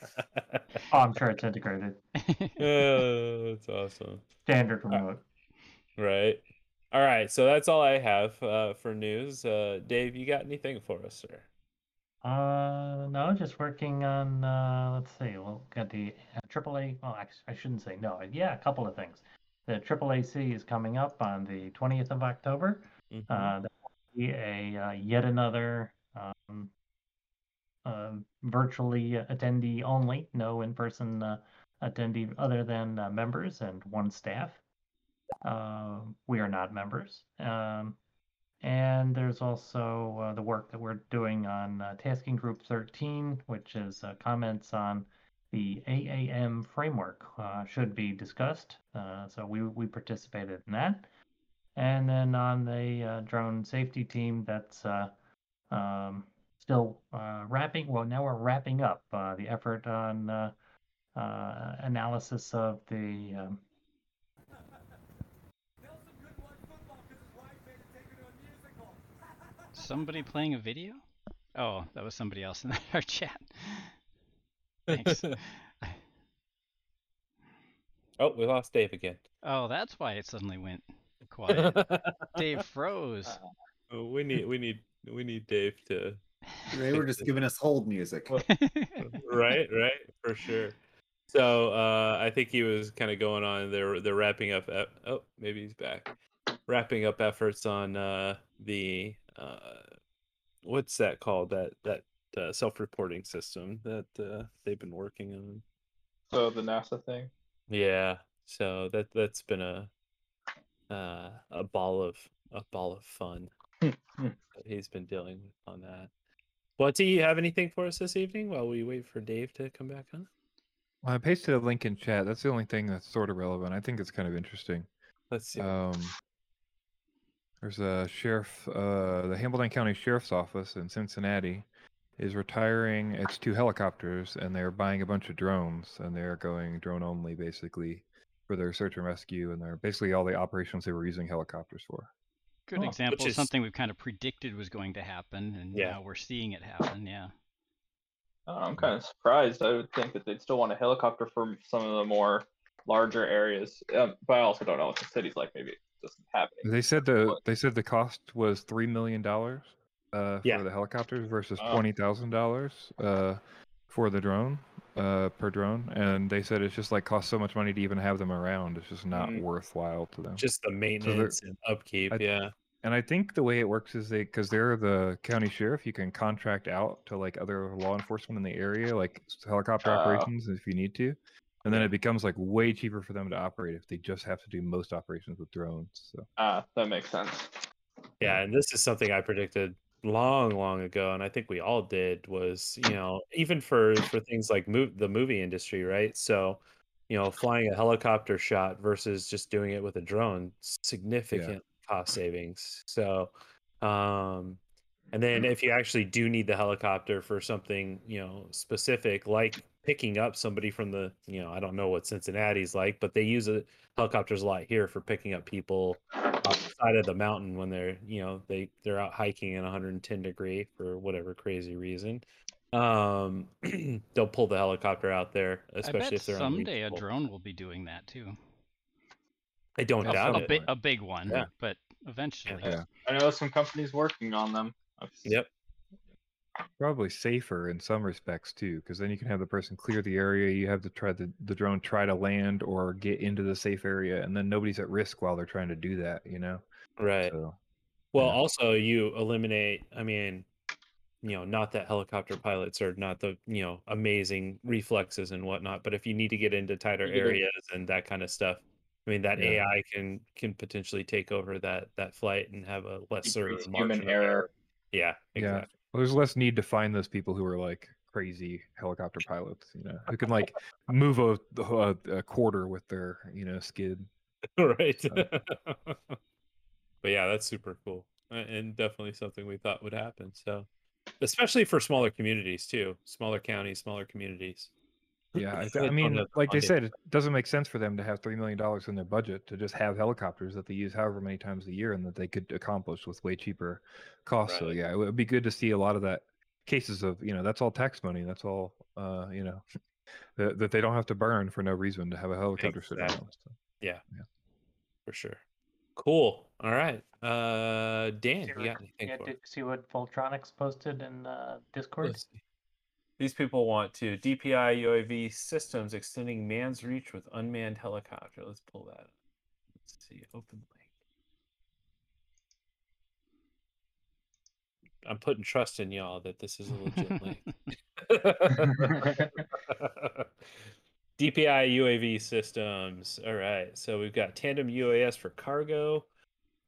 Speaker 2: Oh, I'm sure it's integrated.
Speaker 1: oh, that's awesome.
Speaker 2: Standard remote.
Speaker 1: Right. All right. So that's all I have uh, for news. Uh, Dave, you got anything for us, sir?
Speaker 2: Uh, no, just working on. Uh, let's see. Well, got the uh, AAA. Well, actually, I shouldn't say no. Yeah, a couple of things. The AAAC is coming up on the 20th of October.
Speaker 1: Mhm.
Speaker 2: Uh, that will be a uh, yet another um, uh, virtually attendee only, no in-person uh, attendee other than uh, members and one staff. Uh, we are not members. Um, and there's also uh, the work that we're doing on uh, Tasking Group 13, which is uh, comments on the AAM framework uh, should be discussed. Uh, so we, we participated in that. And then on the uh, drone safety team, that's uh, um, still uh, wrapping. Well, now we're wrapping up uh, the effort on analysis of the. Um,
Speaker 4: Somebody playing a video? Oh, that was somebody else in our chat. Thanks.
Speaker 1: oh, we lost Dave again.
Speaker 4: Oh, that's why it suddenly went quiet. Dave froze.
Speaker 1: Oh, we need we need we need Dave to
Speaker 6: They were just giving us hold music.
Speaker 1: right, right, for sure. So uh, I think he was kind of going on. They're they're wrapping up. ep- oh, maybe he's back. Wrapping up efforts on uh, the uh, what's that called? That that uh, self-reporting system that uh, they've been working on.
Speaker 3: So the NASA thing.
Speaker 1: Yeah. So that that's been a uh, a ball of a ball of fun that he's been dealing with on that. Well, do you have anything for us this evening while we wait for Dave to come back on?
Speaker 5: I pasted a link in chat. That's the only thing that's sort of relevant. I think it's kind of interesting.
Speaker 1: Let's see.
Speaker 5: Um, there's a sheriff, uh, the Hamilton County Sheriff's Office in Cincinnati is retiring its two helicopters, and they're buying a bunch of drones, and they're going drone only basically for their search and rescue, and they're basically all the operations they were using helicopters for.
Speaker 4: Good
Speaker 2: Oh,
Speaker 4: example of
Speaker 1: is-
Speaker 4: something we've kind of predicted was going to happen, and
Speaker 1: Yeah.
Speaker 4: now we're seeing it happen. Yeah.
Speaker 3: Uh, I'm kind of surprised. I would think that they'd still want a helicopter for some of the more larger areas, um, but I also don't know what the city's like. Maybe it doesn't have any.
Speaker 5: They said the
Speaker 3: What?
Speaker 5: they said the cost was three million dollars uh,
Speaker 1: Yeah.
Speaker 5: for the helicopters versus
Speaker 3: Oh.
Speaker 5: twenty thousand dollars uh, for the drone uh, per drone, and they said it's just like costs so much money to even have them around. It's just not
Speaker 3: Mm.
Speaker 5: worthwhile to them.
Speaker 1: Just the maintenance and upkeep.
Speaker 5: I-
Speaker 1: yeah.
Speaker 5: And I think the way it works is they, because they're the county sheriff, you can contract out to like other law enforcement in the area, like helicopter
Speaker 3: Oh.
Speaker 5: operations if you need to. And then it becomes like way cheaper for them to operate if they just have to do most operations with drones. So
Speaker 3: Ah, that makes sense.
Speaker 1: Yeah, and this is something I predicted long, long ago, and I think we all did. Was you know even for for things like move the movie industry, right? So, you know, flying a helicopter shot versus just doing it with a drone, significant cost savings. So, um, and then if you actually do need the helicopter for something, you know, specific, like picking up somebody from the, you know, I don't know what Cincinnati's like, but they use a, helicopters a lot here for picking up people off the side of the mountain when they're, you know, they they're out hiking in 110 degree for whatever crazy reason. Um, they'll pull the helicopter out there,
Speaker 4: I
Speaker 1: especially
Speaker 4: bet
Speaker 1: if they're
Speaker 4: someday a drone will be doing that too.
Speaker 1: I don't
Speaker 5: Yeah,
Speaker 1: doubt
Speaker 4: a,
Speaker 1: it.
Speaker 4: bi- a big one,
Speaker 1: Yeah.
Speaker 4: but eventually.
Speaker 5: Yeah.
Speaker 3: I know some companies working on them. I've
Speaker 1: Yep.
Speaker 5: Probably safer in some respects too, because then you can have the person clear the area. You have to try the, the drone try to land or get into the safe area, and then nobody's at risk while they're trying to do that. You know.
Speaker 1: Right.
Speaker 5: So
Speaker 1: Well,
Speaker 5: Yeah.
Speaker 1: also you eliminate. I mean, you know, not that helicopter pilots are not the you know amazing reflexes and whatnot, but if you need to get into tighter areas and that kind of stuff, I mean, that
Speaker 5: Yeah.
Speaker 1: AI can can potentially take over that that flight and have a lesser
Speaker 3: human error.
Speaker 5: Yeah.
Speaker 1: exactly.
Speaker 5: Well, there's less need to find those people who are like crazy helicopter pilots. You know, who can like move a, a, uh, a quarter with their you know skid.
Speaker 1: right. But yeah, that's super cool and definitely something we thought would happen. So, especially for smaller communities too, smaller counties, smaller communities.
Speaker 5: Yeah, I, th- I mean,
Speaker 1: the
Speaker 5: like they said, it doesn't make sense for them to have three million dollars in their budget to just have helicopters that they use however many times a year and that they could accomplish with way cheaper costs. So yeah, it would be good to see a lot of that cases of you know that's all tax money. That's all uh, you know that, that they don't have to burn for no reason to have a helicopter sit
Speaker 1: Exactly.
Speaker 5: around. So.
Speaker 1: for sure. Cool. All right. Uh Dan,
Speaker 2: See what- yeah,
Speaker 1: for
Speaker 2: did
Speaker 1: us?
Speaker 2: you see what Voltronics posted in uh, Discord?
Speaker 1: Let's see. These people want to DPI UAV systems extending man's reach with unmanned helicopter. Let's pull that up. Let's see. Open link. I'm putting trust in y'all that this is a legit link. DPI UAV systems. All right. So we've got tandem UAS for cargo,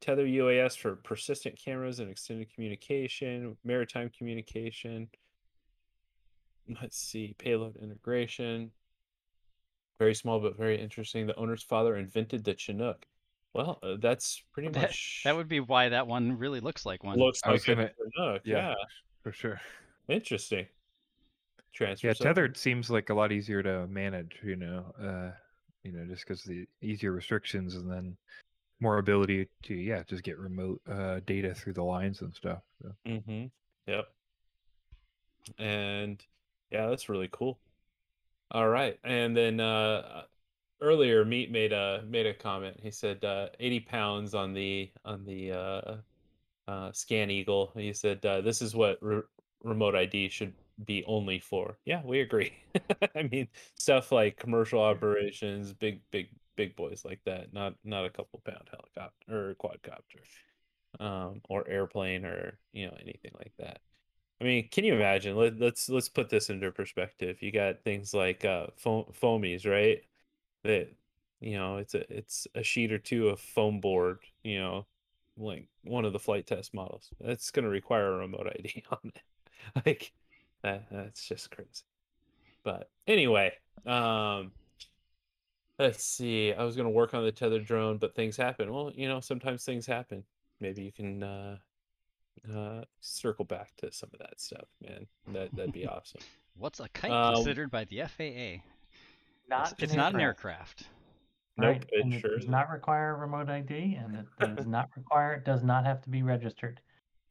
Speaker 1: tether UAS for persistent cameras and extended communication, maritime communication. Let's see. Payload integration. Very small but very interesting. The owner's father invented the Chinook. Well, uh, that's pretty
Speaker 4: That,
Speaker 1: much
Speaker 4: that would be why that one really looks like one.
Speaker 1: looks like a
Speaker 5: gonna-
Speaker 1: Chinook.
Speaker 5: yeah.
Speaker 1: Yeah.
Speaker 5: for sure.
Speaker 1: interesting. Transfer.
Speaker 5: Yeah,
Speaker 1: cell.
Speaker 5: tethered seems like a lot easier to manage. You know, uh, you know, just because the easier restrictions and then more ability to yeah, just get remote uh, data through the lines and stuff. So.
Speaker 1: Mm-hmm. Yep. And yeah, that's really cool. All right, and then uh, earlier, Meat made a made a comment. He said uh, eighty pounds on the on the uh, uh, ScanEagle. He said uh, this is what re- remote ID should be only for. Yeah, we agree. I mean, stuff like commercial operations, big big big boys like that. Not not a couple pound helicopter or quadcopter, um, or airplane or you know anything like that. I mean, can you imagine? Let, let's let's put this into perspective. You got things like uh, foam, foamies, right? That you know, it's a it's a sheet or two of foam board. You know, like one of the flight test models. That's going to require a remote ID on it. Like that, that's just crazy. But anyway, um, let's see. I was going to work on the tethered drone, but things happen. Well, you know, sometimes things happen. Maybe you can uh, uh, circle back to some of that stuff, man. That that'd be awesome.
Speaker 4: What's a kite
Speaker 1: Um,
Speaker 4: considered by the FAA?
Speaker 2: Not
Speaker 4: it's it's not an aircraft.
Speaker 1: Nope,
Speaker 2: Right,
Speaker 1: it
Speaker 2: and it does
Speaker 1: isn't.
Speaker 2: not require a remote ID, and it does not require, it does not have to be registered.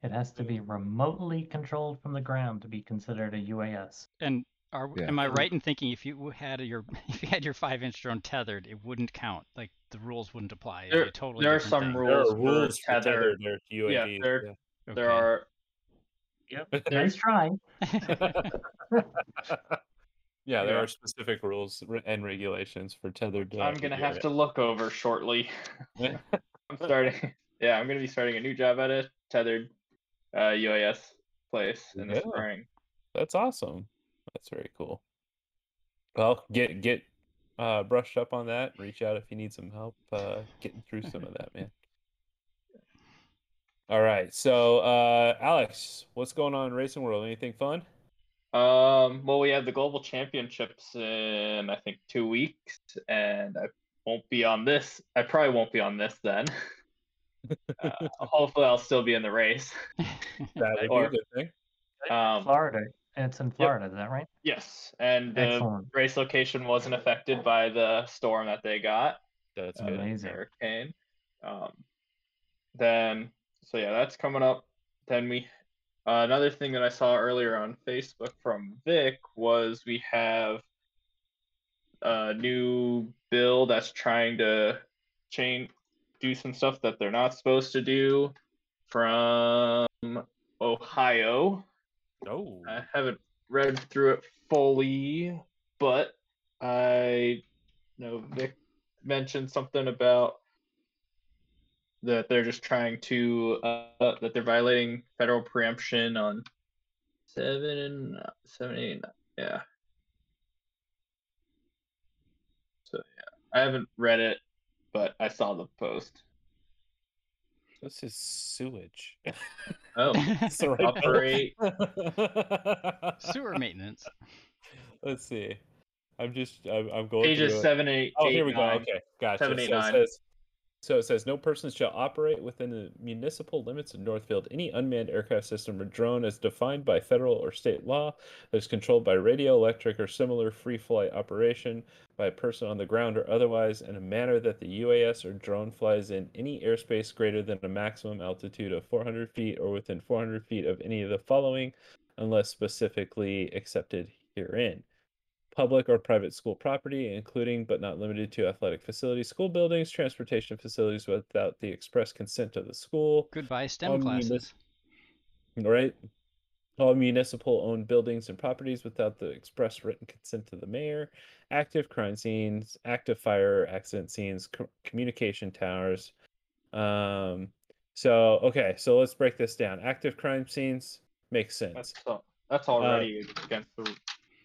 Speaker 2: It has to be remotely controlled from the ground to be considered a UAS.
Speaker 4: And are
Speaker 5: Yeah.
Speaker 4: am I right in thinking if you had your if you had your five inch drone tethered, it wouldn't count? Like the rules wouldn't apply.
Speaker 3: There-
Speaker 4: totally
Speaker 3: there are some
Speaker 4: thing.
Speaker 1: There
Speaker 3: rules
Speaker 1: are rules for
Speaker 3: tethered-
Speaker 1: tethered or
Speaker 3: yeah,
Speaker 1: UAVs.
Speaker 3: there-
Speaker 1: yeah.
Speaker 3: There are
Speaker 2: Yep.
Speaker 3: There's-
Speaker 2: trying.
Speaker 1: yeah, there
Speaker 3: Yeah.
Speaker 1: are specific rules and regulations for tethered. Uh,
Speaker 3: I'm gonna have to look over shortly. I'm starting. Yeah, I'm gonna be starting a new job at a tethered uh, UAS place in the spring.
Speaker 1: That's awesome. That's very cool. Well, get get uh, brushed up on that. Reach out if you need some help uh, getting through some of that, man. All right, so uh, Alex, what's going on in racing world? Anything fun?
Speaker 3: Um, well, we have the global championships in I think two weeks, and I won't be on this. I probably won't be on this then. uh, hopefully, I'll still be in the race.
Speaker 1: That would be a good thing.
Speaker 3: Um,
Speaker 2: Florida. It's in Florida, is that right?
Speaker 3: yes, and the
Speaker 2: Excellent.
Speaker 3: race location wasn't affected by the storm that they got.
Speaker 1: That's good.
Speaker 2: Amazing.
Speaker 3: hurricane. Um, then so yeah, that's coming up. Then we uh, another thing that I saw earlier on Facebook from Vic was we have a new bill that's trying to change do some stuff that they're not supposed to do from Ohio.
Speaker 1: Oh,
Speaker 3: I haven't read through it fully, but I know Vic mentioned something about that they're just trying to uh, that they're violating federal preemption on seven, seven, eight, nine, yeah. So yeah, I haven't read it, but I saw the post.
Speaker 1: this is sewage.
Speaker 3: Oh,
Speaker 1: That's the right bill.
Speaker 4: Sewer maintenance.
Speaker 1: Let's see. I'm just I'm, I'm going
Speaker 3: pages
Speaker 1: through it.
Speaker 3: seven, eight,
Speaker 1: Oh,
Speaker 3: eight,
Speaker 1: here we go. Okay, gotcha.
Speaker 3: Seven, eight,
Speaker 1: so,
Speaker 3: nine.
Speaker 1: It says, so it says no person shall operate within the municipal limits of Northfield. Any unmanned aircraft system or drone as defined by federal or state law that is controlled by radio, electric, or similar free flight operation by a person on the ground or otherwise in a manner that the UAS or drone flies in any airspace greater than a maximum altitude of 400 feet or within 400 feet of any of the following, unless specifically accepted herein public or private school property, including but not limited to athletic facilities, school buildings, transportation facilities without the express consent of the school,
Speaker 4: Goodbye STEM
Speaker 1: Um,
Speaker 4: classes.
Speaker 1: munis- right? All municipal owned buildings and properties without the express written consent of the mayor, active crime scenes, active fire accident scenes, co- communication towers. Um, so, okay, so let's break this down. Active crime scenes makes sense.
Speaker 3: That's al- that's
Speaker 1: Uh,
Speaker 3: already against the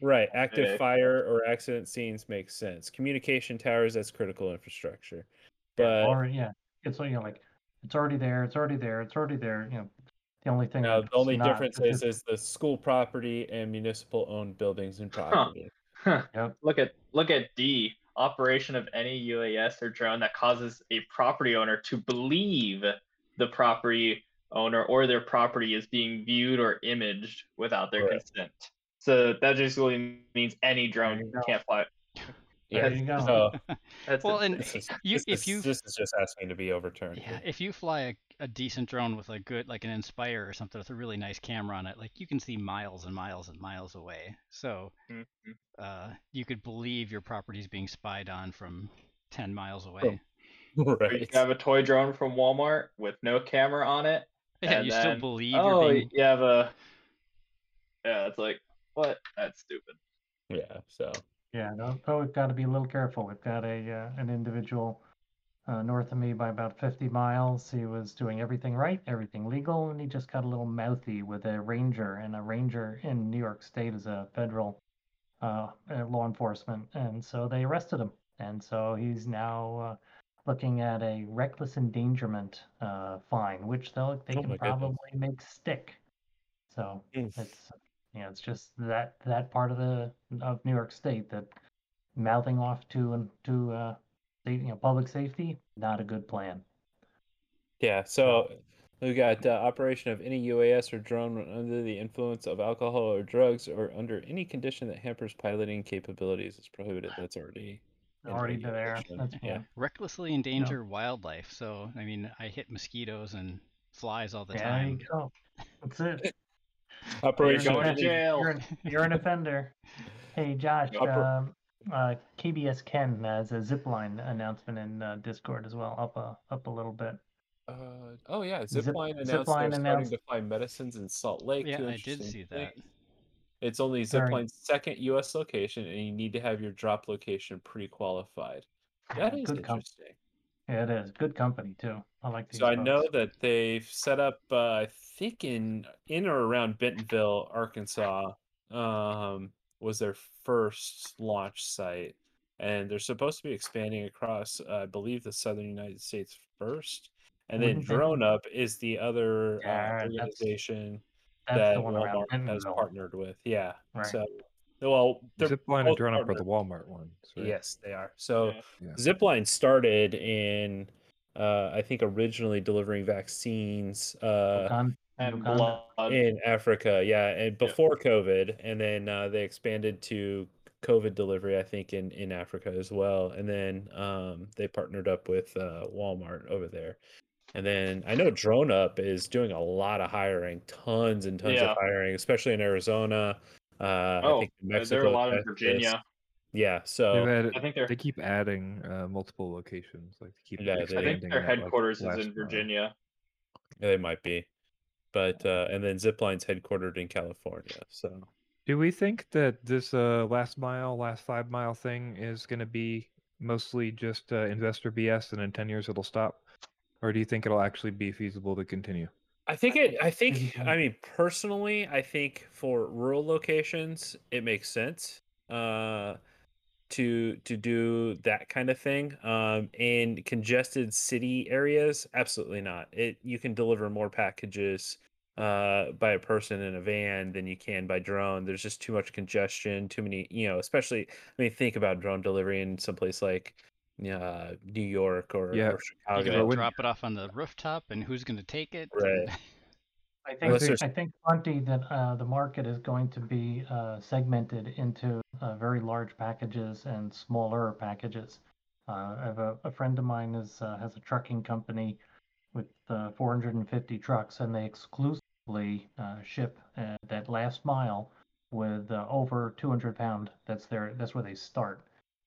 Speaker 1: Right, active
Speaker 3: Okay.
Speaker 1: fire or accident scenes makes sense. Communication towers, that's critical infrastructure.
Speaker 2: Yeah,
Speaker 1: But
Speaker 2: or yeah, it's you know like it's already there. It's already there. It's already there. You know, the only thing.
Speaker 1: now the only
Speaker 2: not
Speaker 1: difference is is the school property and municipal owned buildings and property.
Speaker 3: Huh.
Speaker 2: Yep.
Speaker 3: Look at look at D. operation of any UAS or drone that causes a property owner to believe the property owner or their property is being viewed or imaged without their
Speaker 1: Correct.
Speaker 3: consent. So that basically means any drone
Speaker 2: you
Speaker 3: can't fly.
Speaker 1: Yeah.
Speaker 2: There you go.
Speaker 1: So
Speaker 3: That's
Speaker 4: Well, and
Speaker 1: this is,
Speaker 4: you
Speaker 1: this
Speaker 4: if
Speaker 1: is-
Speaker 4: you
Speaker 1: this is just asking to be overturned.
Speaker 4: Yeah, if you fly a, a decent drone with a good, like an Inspire or something with a really nice camera on it, like you can see miles and miles and miles away. So
Speaker 3: Mhm.
Speaker 4: uh, you could believe your property's being spied on from 10 miles away.
Speaker 3: Or you
Speaker 1: right.
Speaker 3: can have a toy drone from Walmart with no camera on it.
Speaker 4: yeah,
Speaker 3: and
Speaker 4: you
Speaker 3: then,
Speaker 4: still believe
Speaker 3: oh,
Speaker 4: you're being.
Speaker 3: you have a. Yeah, it's like what? That's stupid.
Speaker 1: Yeah. So
Speaker 2: Yeah, no, so we've got to be a little careful. We've got a uh, an individual uh, north of me by about 50 miles. He was doing everything right, everything legal, and he just got a little mouthy with a ranger. And a ranger in New York State is a federal uh, uh, law enforcement, and so they arrested him. And so he's now uh, looking at a reckless endangerment uh, fine, which they'll they
Speaker 1: Oh
Speaker 2: can
Speaker 1: my goodness.
Speaker 2: probably make stick. So
Speaker 1: Mm.
Speaker 2: it's yeah, it's just that that part of the of New York State that mouthing off to and to uh, you know public safety not a good plan.
Speaker 1: Yeah, so we got uh, operation of any UAS or drone under the influence of alcohol or drugs or under any condition that hampers piloting capabilities is prohibited. That's already
Speaker 2: Already there. That's
Speaker 1: yeah.
Speaker 2: yeah.
Speaker 4: Recklessly endanger wildlife. So, I mean, I hit mosquitoes and flies all the
Speaker 2: Yeah, there you
Speaker 4: time.
Speaker 2: go. That's it.
Speaker 1: Operation
Speaker 3: going to
Speaker 1: of any-
Speaker 3: jail.
Speaker 2: You're an, you're an offender. Hey Josh,
Speaker 1: Oper-
Speaker 2: um, uh, KBS Ken has a zipline announcement in uh, Discord as well. Up a up a little bit.
Speaker 1: Uh, oh yeah,
Speaker 2: Zip-
Speaker 1: Zipline announced
Speaker 2: Zipline
Speaker 1: they're starting to find medicines in Salt Lake.
Speaker 4: Yeah, I did see that.
Speaker 1: It's only
Speaker 2: Very-
Speaker 1: Zipline's second U.S. location, and you need to have your drop location pre-qualified. That is
Speaker 2: good com-
Speaker 1: interesting.
Speaker 2: Yeah, it is good company too. I like these.
Speaker 1: So I know that they've set up, uh, I think in in or around Bentonville, Arkansas, um, was their first launch site, and they're supposed to be expanding across, uh, I believe, the southern United States first, and then
Speaker 2: Wouldn't
Speaker 1: DroneUp is the other
Speaker 2: Yeah,
Speaker 1: uh, organization
Speaker 2: that's
Speaker 1: that
Speaker 2: the
Speaker 1: Walmart has partnered with. Yeah,
Speaker 2: Right.
Speaker 1: so well, they're
Speaker 5: Zipline and
Speaker 1: both
Speaker 5: DroneUp are the Walmart ones. right?
Speaker 1: Yes, they are. So
Speaker 3: Yeah.
Speaker 5: Yeah.
Speaker 1: Zipline started in, uh, I think, originally delivering vaccines uh,
Speaker 2: Ugan-
Speaker 3: And
Speaker 2: Uganda.
Speaker 3: blood.
Speaker 1: in Africa. Yeah, and before COVID, and then uh, they expanded to COVID delivery, I think, in in Africa as well. And then um, they partnered up with uh, Walmart over there. And then I know DroneUp is doing a lot of hiring, tons and tons
Speaker 3: Yeah.
Speaker 1: of hiring, especially in Arizona. Uh, I
Speaker 3: Oh,
Speaker 1: think New
Speaker 3: uh, there are a
Speaker 1: Mexico,
Speaker 3: lot in Virginia.
Speaker 1: Yeah, so
Speaker 5: added-
Speaker 3: I think they're
Speaker 5: they keep adding uh, multiple locations, like they keep
Speaker 1: Yeah, they-
Speaker 3: I think their
Speaker 5: that, like,
Speaker 3: headquarters is in
Speaker 5: mile.
Speaker 3: Virginia.
Speaker 1: they might be. But uh, and then Zipline's headquartered in California. So
Speaker 5: Do we think that this uh, last mile, last five mile thing is going to be mostly just uh, investor BS, and in ten years it'll stop, or do you think it'll actually be feasible to continue?
Speaker 1: I think it. I think. I mean, personally, I think for rural locations, it makes sense uh, to to do that kind of thing. Um, in congested city areas, absolutely not. It you can deliver more packages uh, by a person in a van than you can by drone. There's just too much congestion. Too many, you know. Especially, I mean, think about drone delivery in some place like uh, New York or,
Speaker 5: Yeah.
Speaker 1: or Chicago.
Speaker 4: gotta drop it off on the rooftop, and who's gonna take it?
Speaker 1: Right.
Speaker 2: I think
Speaker 1: Unless there's-
Speaker 2: I think plenty that uh, the market is going to be uh, segmented into uh, very large packages and smaller packages. Uh, I have a, a friend of mine is uh, has a trucking company with uh, 450 trucks, and they exclusively uh, ship uh, that last mile with uh, over 200 pound. That's their that's where they start,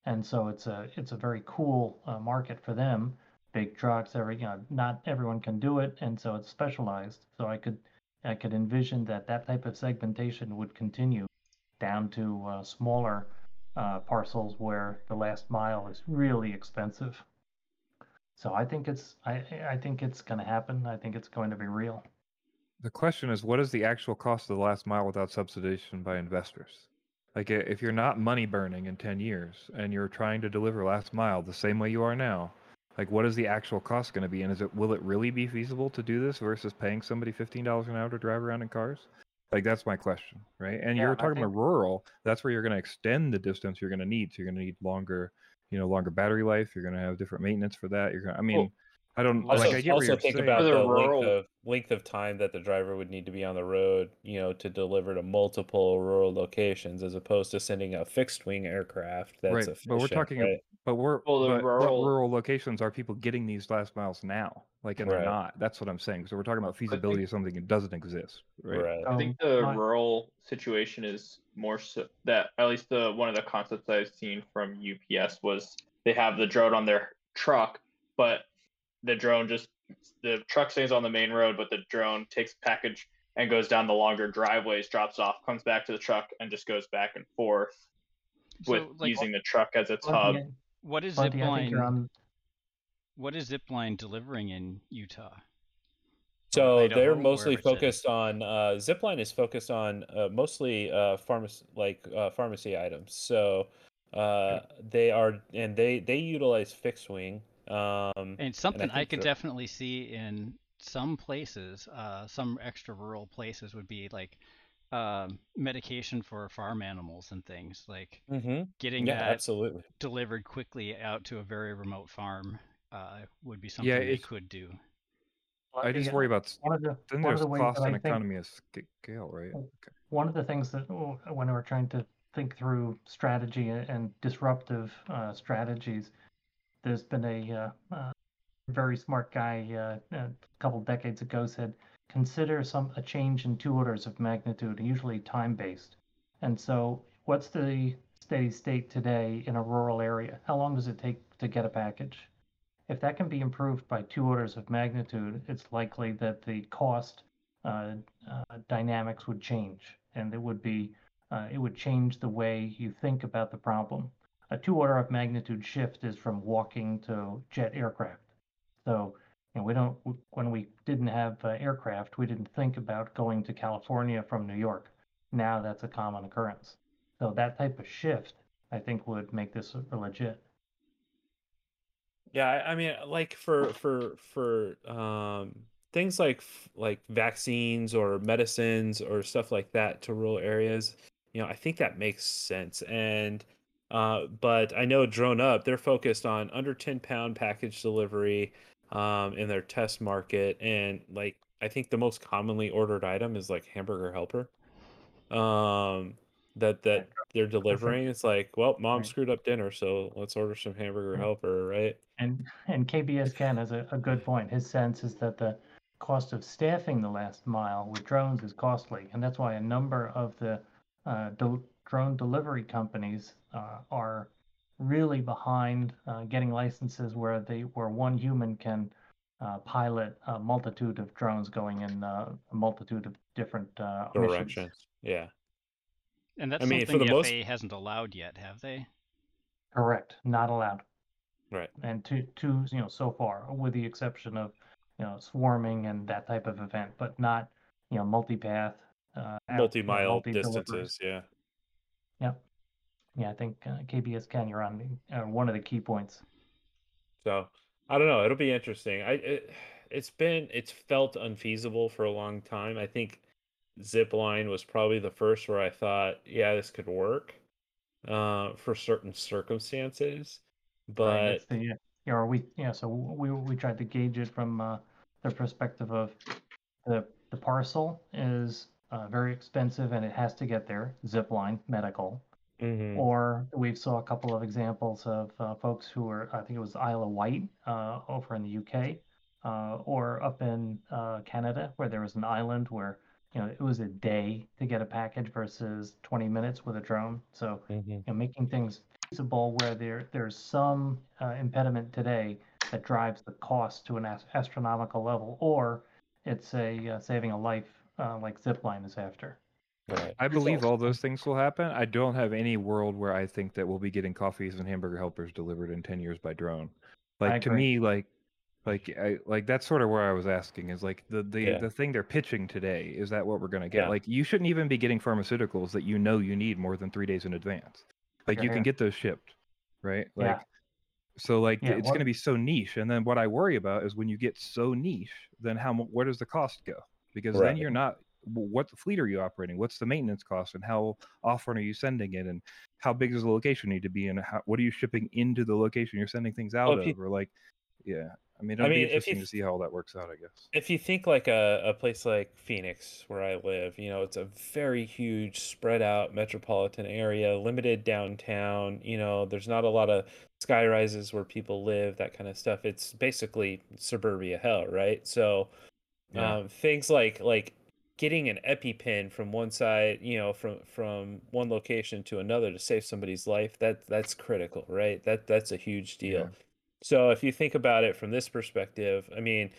Speaker 2: and so it's a it's a very cool uh, market for them big trucks every you know not everyone can do it and so it's specialized. So i could i could envision that that type of segmentation would continue down to uh, smaller uh, parcels where the last mile is really expensive. So i think it's i i think it's going to happen. I think it's going to be real.
Speaker 5: The question is, what is the actual cost of the last mile without subsidization by investors? Like, if you're not money burning in 10 years and you're trying to deliver last mile the same way you are now, like, what is the actual cost going to be? And is it will it really be feasible to do this versus paying somebody $15 an hour to drive around in cars? Like, that's my question, right? And
Speaker 2: Yeah,
Speaker 5: you're talking
Speaker 2: think-
Speaker 5: about rural. That's where you're going to extend the distance you're going to need. So you're going to need longer you know longer battery life. You're going to have different maintenance for that. You're going. to I mean, I don't
Speaker 1: Also,
Speaker 5: like. I
Speaker 1: also think
Speaker 5: saying.
Speaker 1: about
Speaker 3: For
Speaker 1: the
Speaker 3: the
Speaker 1: length of length of time that the driver would need to be on the road, you know, to deliver to multiple rural locations, as opposed to sending a fixed wing aircraft that's
Speaker 5: Right,
Speaker 1: efficient.
Speaker 5: but we're talking
Speaker 1: right?
Speaker 5: But we're
Speaker 3: Well, the
Speaker 5: but what
Speaker 3: rural-
Speaker 5: rural locations are people getting these last miles now? Like, and they're not. That's what I'm saying. So we're talking about feasibility of something that doesn't exist, right?
Speaker 1: right.
Speaker 3: I think
Speaker 2: Um,
Speaker 3: the
Speaker 2: my-
Speaker 3: rural situation is more so that at least the one of the concepts I've seen from UPS was they have the drone on their truck, but the drone just the truck stays on the main road, but the drone takes package and goes down the longer driveways, drops off, comes back to the truck, and just goes back and forth with
Speaker 4: So, like,
Speaker 3: using the truck as its hub.
Speaker 2: I-
Speaker 4: what is
Speaker 2: Blunty, I
Speaker 4: Zipline?
Speaker 2: on.
Speaker 4: What is Zipline delivering in Utah?
Speaker 1: So they're mostly focused on uh, Zipline is focused on uh, mostly uh, pharmacy like uh, pharmacy items. So uh, they are and they they utilize fixed wing. Um,
Speaker 4: And something I,
Speaker 1: think
Speaker 4: could
Speaker 1: that-
Speaker 4: definitely see in some places, uh, some extra rural places would be like um, medication for farm animals and things, like
Speaker 1: mhm.
Speaker 4: getting
Speaker 1: Yeah,
Speaker 4: that
Speaker 1: absolutely.
Speaker 4: delivered quickly out to a very remote farm uh, would be something
Speaker 5: Yeah,
Speaker 4: they could do.
Speaker 5: I just worry about
Speaker 2: One of the
Speaker 5: then
Speaker 2: one of
Speaker 5: there's
Speaker 2: the
Speaker 5: cost
Speaker 2: that
Speaker 5: and economy of scale, right?
Speaker 2: Oh.
Speaker 5: Okay.
Speaker 2: one of the things that oh, when we're trying to think through strategy and disruptive uh, strategies, there's been a uh, uh, very smart guy uh, a couple decades ago said, consider some a change in two orders of magnitude, usually time based. And so, what's the steady state today in a rural area? How long does it take to get a package? If that can be improved by two orders of magnitude, it's likely that the cost uh, uh, dynamics would change, and it would be uh, it would change the way you think about the problem. A two order of magnitude shift is from walking to jet aircraft. So, know, we don't when we didn't have uh, aircraft, we didn't think about going to California from New York. Now that's a common occurrence. So that type of shift, I think, would make this legit.
Speaker 1: Yeah, I, mean, like for for for um things like like vaccines or medicines or stuff like that to rural areas, you know, I think that makes sense. And uh, but I know DroneUp, they're focused on under 10 pound package delivery um in their test market, and like I think the most commonly ordered item is like hamburger helper. Um that that they're delivering. It's like, well, mom
Speaker 2: Right.
Speaker 1: screwed up dinner, so let's order some hamburger helper, right?
Speaker 2: And and KBS Ken has a, a good point. His sense is that the cost of staffing the last mile with drones is costly, and that's why a number of the uh, del- drone delivery companies uh, are really behind uh, getting licenses where they where one human can uh, pilot a multitude of drones going in uh, a multitude of different uh, missions.
Speaker 1: directions. Yeah.
Speaker 4: And that's
Speaker 1: I mean, for
Speaker 4: something
Speaker 1: the
Speaker 4: the
Speaker 1: most-
Speaker 4: FAA hasn't allowed yet, have they?
Speaker 2: Correct, not allowed.
Speaker 1: Right.
Speaker 2: and two two you know so far with the exception of you know swarming and that type of event but not you know multipath uh out- you know,
Speaker 1: Multi-mile
Speaker 2: multi-deliveries.
Speaker 1: distances. Yeah.
Speaker 2: Yeah i think uh, kbs Ken, you're on the, uh, one of the key points
Speaker 1: So I don't know. It'll be interesting. I it, it's been it's felt unfeasible for a long time. I think Zipline was probably the first where I thought, yeah, this could work uh, for certain circumstances. But
Speaker 2: it's the, you know, we yeah so we we tried to gauge it from uh, the perspective of the the parcel is uh, very expensive and it has to get there zipline medical
Speaker 1: Mhm.
Speaker 2: Or we've saw a couple of examples of uh, folks who were, I think it was Isle of Wight uh, over in the UK, uh, or up in uh, Canada, where there was an island where you know it was a day to get a package versus 20 minutes with a drone. So
Speaker 1: Mhm.
Speaker 2: you know, making things feasible where there there's some uh, impediment today that drives the cost to an ast- astronomical level, or it's a uh, saving a life uh, like Zipline is after.
Speaker 1: Right.
Speaker 5: I believe all those things will happen. I don't have any world where I think that we'll be getting coffees and hamburger helpers delivered in 10 years by drone. Like to me, like like I like that's sort of where I was asking is like the the,
Speaker 1: Yeah.
Speaker 5: the thing they're pitching today is that what we're gonna get?
Speaker 1: Yeah.
Speaker 5: Like you shouldn't even be getting pharmaceuticals that you know you need more than three days in advance. Like you can get those shipped, right? Like
Speaker 2: Yeah.
Speaker 5: so like
Speaker 2: Yeah,
Speaker 5: it's
Speaker 2: what-
Speaker 5: to be so niche and then what I worry about is when you get so niche, then how where does the cost go? Because then you're not what fleet are you operating? What's the maintenance cost, and how often are you sending it, and how big does the location need to be, and how, what are you shipping into the location you're sending things out
Speaker 1: Well,
Speaker 5: of,
Speaker 1: you-
Speaker 5: or like, yeah. I mean,
Speaker 1: I
Speaker 5: it'll
Speaker 1: mean,
Speaker 5: be
Speaker 1: if you
Speaker 5: interesting to see how all that works out. I guess.
Speaker 1: if you think like a, a place like Phoenix, where I live, you know, it's a very huge, spread out metropolitan area, limited downtown. You know, there's not a lot of sky rises where people live, that kind of stuff. It's basically suburbia hell, right? So,
Speaker 5: Yeah.
Speaker 1: um, things like like getting an EpiPen from one side, you know, from from one location to another to save somebody's life, that that's critical, right? That that's a huge deal.
Speaker 5: Yeah.
Speaker 1: So if you think about it from this perspective, I mean,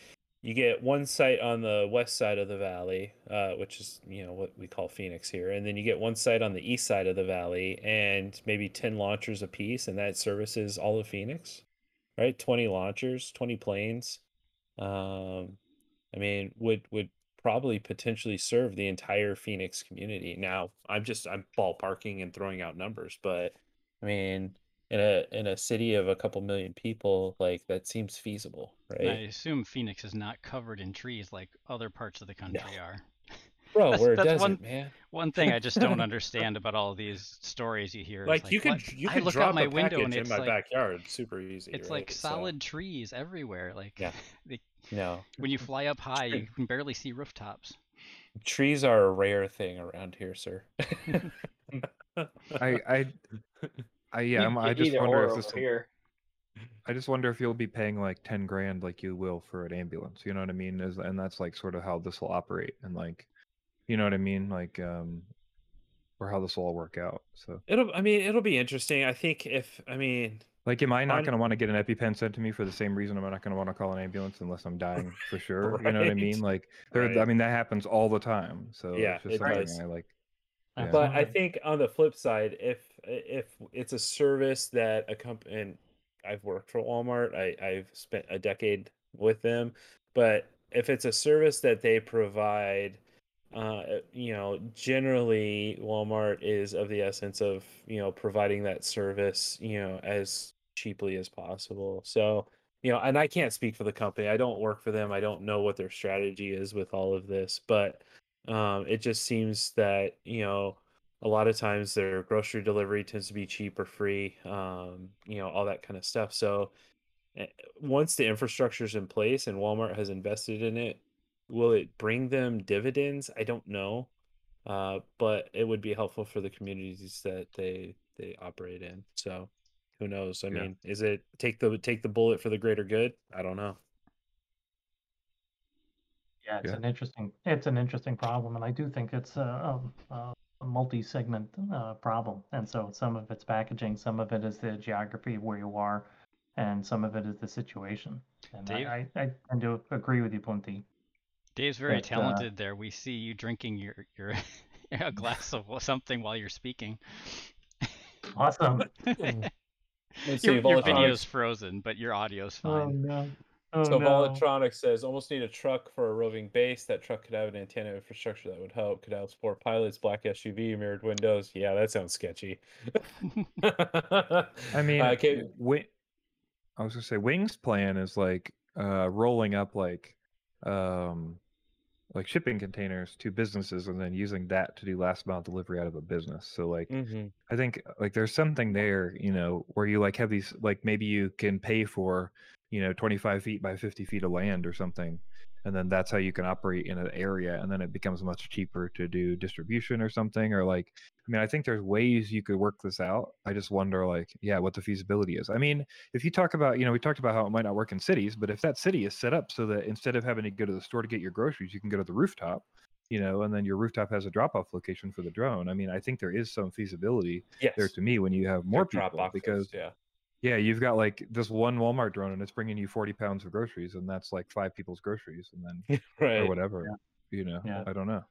Speaker 1: you get one site on the west side of the valley, uh, which is you know what we call Phoenix here, and then you get one site on the east side of the valley, and maybe ten launchers apiece, and that services all of Phoenix, right? Twenty launchers, twenty planes. Um, I mean, would would probably potentially serve the entire Phoenix community. Now, I'm just I'm ballparking and throwing out numbers, but I mean, in a in a city of a couple million people, like that seems feasible,
Speaker 4: And I assume Phoenix is not covered in trees like other parts of the country are.
Speaker 1: Bro,
Speaker 4: That's-
Speaker 1: we're
Speaker 4: that's
Speaker 1: desert,
Speaker 4: one-
Speaker 1: man.
Speaker 4: One thing I just don't understand about all these stories you hear is
Speaker 1: Like,
Speaker 4: like,
Speaker 1: you could you
Speaker 4: I
Speaker 1: could
Speaker 4: look
Speaker 1: drop
Speaker 4: out my
Speaker 1: a
Speaker 4: window and
Speaker 1: in my
Speaker 4: like
Speaker 1: backyard super easy.
Speaker 4: it's
Speaker 1: right?
Speaker 4: like
Speaker 1: So,
Speaker 4: solid trees everywhere. Like
Speaker 1: Yeah.
Speaker 4: they,
Speaker 1: no,
Speaker 4: when you fly up high, you can barely see rooftops.
Speaker 1: trees are a rare thing around here, sir.
Speaker 5: I I I yeah. I'm, I
Speaker 3: Either
Speaker 5: just
Speaker 3: or
Speaker 5: wonder if
Speaker 3: over
Speaker 5: this.
Speaker 3: here.
Speaker 5: I just wonder if you'll be paying like ten grand, like you will for an ambulance. You know what I mean? Is and that's like sort of how this will operate, and like, you know what I mean? Like, um, or how this will all work out. So,
Speaker 1: it'll. I mean, it'll be interesting. I think if I mean,
Speaker 5: like, am I not going to want to get an EpiPen sent to me for the same reason I'm not going to want to call an ambulance unless I'm dying for sure? You know what I mean? Like, there. I mean, that happens all the time. So
Speaker 1: Yeah,
Speaker 5: it's just
Speaker 1: it
Speaker 5: something
Speaker 1: does.
Speaker 5: I like.
Speaker 2: Yeah.
Speaker 5: Yeah.
Speaker 1: But I think on the flip side, if if it's a service that a company and I've worked for Walmart, I, I've spent a decade with them, but if it's a service that they provide, uh, you know, generally Walmart is of the essence of you know providing that service, you know, as cheaply as possible. So you know, and I can't speak for the company. I don't work for them. I don't know what their strategy is with all of this, but um, it just seems that you know a lot of times their grocery delivery tends to be cheap or free um, you know all that kind of stuff so eh, once the infrastructure's in place and walmart has invested in it will it bring them dividends i don't know uh, but it would be helpful for the communities that they they operate in so who knows i
Speaker 5: Yeah.
Speaker 1: mean is it take the take the bullet for the greater good i don't know
Speaker 2: Yeah, it's
Speaker 5: Yeah.
Speaker 2: an interesting it's an interesting problem, and I do think it's a, a, a multi-segment uh, problem. And so some of it's packaging, some of it is the geography of where you are, and some of it is the situation. And
Speaker 4: Dave?
Speaker 2: I, I, I tend to agree with you, Blunty.
Speaker 4: Dave's very
Speaker 2: But, uh,
Speaker 4: talented there. We see you drinking your your a glass of something while you're speaking.
Speaker 2: Awesome.
Speaker 1: Let's
Speaker 4: your
Speaker 1: see,
Speaker 4: your video's frozen, but your audio's fine.
Speaker 2: no. Oh
Speaker 1: So
Speaker 2: no.
Speaker 1: Volatronics says almost need a truck for a roving base. That truck could have an antenna infrastructure that would help. Could have sport pilots, black SUV, mirrored windows. Yeah, that sounds sketchy.
Speaker 5: I mean,
Speaker 1: uh, okay,
Speaker 5: Wi- I was gonna say Wings plan is like uh rolling up like um like shipping containers to businesses and then using that to do last mile delivery out of a business. So like
Speaker 1: mhm,
Speaker 5: I think like there's something there, you know, where you like have these like maybe you can pay for, you know, 25 feet by 50 feet of land or something, and then that's how you can operate in an area, and then it becomes much cheaper to do distribution or something, or like I mean I think there's ways you could work this out. I just wonder like yeah what the feasibility is. I mean if you talk about you know we talked about how it might not work in cities, but if that city is set up so that instead of having to go to the store to get your groceries, you can go to the rooftop you know, and then your rooftop has a drop-off location for the drone. I mean, I think there is some feasibility
Speaker 1: yes,
Speaker 5: there to me when you have more
Speaker 1: drop
Speaker 5: people
Speaker 1: boxes,
Speaker 5: because
Speaker 1: yeah,
Speaker 5: yeah, you've got like this one Walmart drone and it's bringing you 40 pounds of groceries and that's like five people's groceries and then or
Speaker 1: right.
Speaker 5: whatever, you know,
Speaker 2: Yeah.
Speaker 5: I don't know.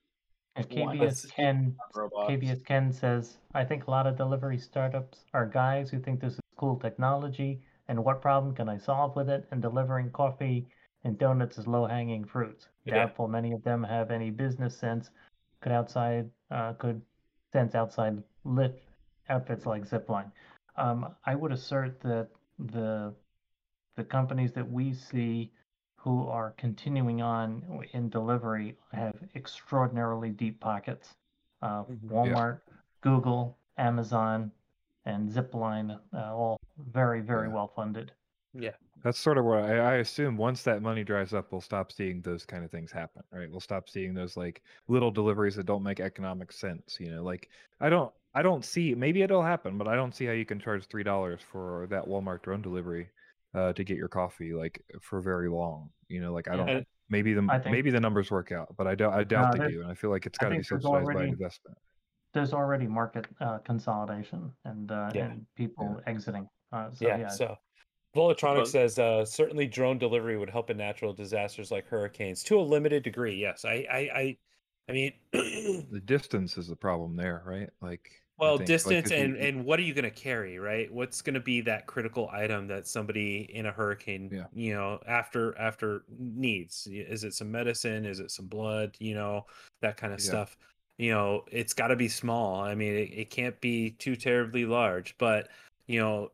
Speaker 2: And KBS? Ken KBS Ken says, I think a lot of delivery startups are guys who think this is cool technology and what problem can I solve with it? And delivering coffee and donuts is low hanging fruits.
Speaker 1: Yeah.
Speaker 2: Doubtful many of them have any business sense. Could outside uh, could sense outside lift outfits like Zipline. Um, I would assert that the the companies that we see who are continuing on in delivery have extraordinarily deep pockets. Uh,
Speaker 1: Mhm.
Speaker 2: Walmart, Google, Amazon, and Zipline, uh, all very, very
Speaker 5: Yeah.
Speaker 2: well funded.
Speaker 1: Yeah.
Speaker 5: That's sort of what I, I assume. Once that money dries up, we'll stop seeing those kind of things happen, right? We'll stop seeing those like little deliveries that don't make economic sense. You know, like I don't, I don't see. Maybe it'll happen, but I don't see how you can charge three dollars for that Walmart drone delivery uh, to get your coffee like for very long. You know, like I don't.
Speaker 1: And-
Speaker 5: Maybe the
Speaker 2: think-
Speaker 5: maybe the numbers work out, but I doubt I doubt they
Speaker 2: there-
Speaker 5: do, and I feel like it's got to be
Speaker 2: think there's
Speaker 5: subsidized by
Speaker 2: already-
Speaker 5: investment.
Speaker 2: There's already market uh, consolidation and uh,
Speaker 1: Yeah.
Speaker 2: and people exiting. Uh, so
Speaker 1: yeah,
Speaker 2: yeah,
Speaker 1: So Volatronic says uh, certainly drone delivery would help in natural disasters like hurricanes to a limited degree. Yes. I I I, I mean
Speaker 5: The distance is the problem there, right? Like I
Speaker 1: Well,
Speaker 5: distance like, 'cause you-
Speaker 1: and and what are you going to carry, right? What's going to be that critical item that somebody in a hurricane,
Speaker 5: Yeah.
Speaker 1: you know, after after needs? Is it some medicine? Is it some blood? You know, that kind of
Speaker 5: Yeah.
Speaker 1: stuff. You know, it's got to be small. I mean, it, it can't be too terribly large, but you know,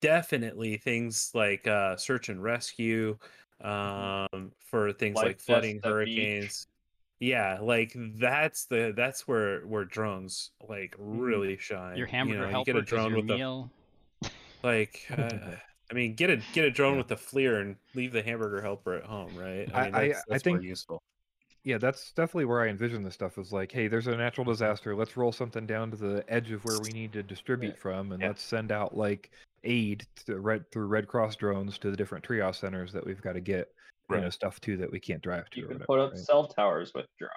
Speaker 1: definitely things like uh, search and rescue, um, for things like flooding, hurricanes. Yeah, like that's the that's where where drones like
Speaker 3: Mm-hmm.
Speaker 1: really shine.
Speaker 4: Your
Speaker 1: you
Speaker 4: hamburger
Speaker 1: know, you
Speaker 4: helper
Speaker 1: get a drone with the like. Uh, I mean, get a get a drone
Speaker 5: Yeah.
Speaker 1: with the FLIR and leave the hamburger helper at home, right?
Speaker 5: I-
Speaker 1: mean,
Speaker 5: I-
Speaker 1: that's,
Speaker 5: I
Speaker 1: that's more
Speaker 5: think-
Speaker 1: useful.
Speaker 5: yeah, that's definitely where I envision this stuff is like, hey, there's a natural disaster. Let's roll something down to the edge of where we need to distribute from, and
Speaker 1: Yeah.
Speaker 5: let's send out like aid to red through Red Cross drones to the different triage centers that we've got to get you know stuff to that we can't drive to.
Speaker 3: You
Speaker 5: or
Speaker 3: can
Speaker 5: whatever,
Speaker 3: put up
Speaker 5: right?
Speaker 3: cell towers with drones.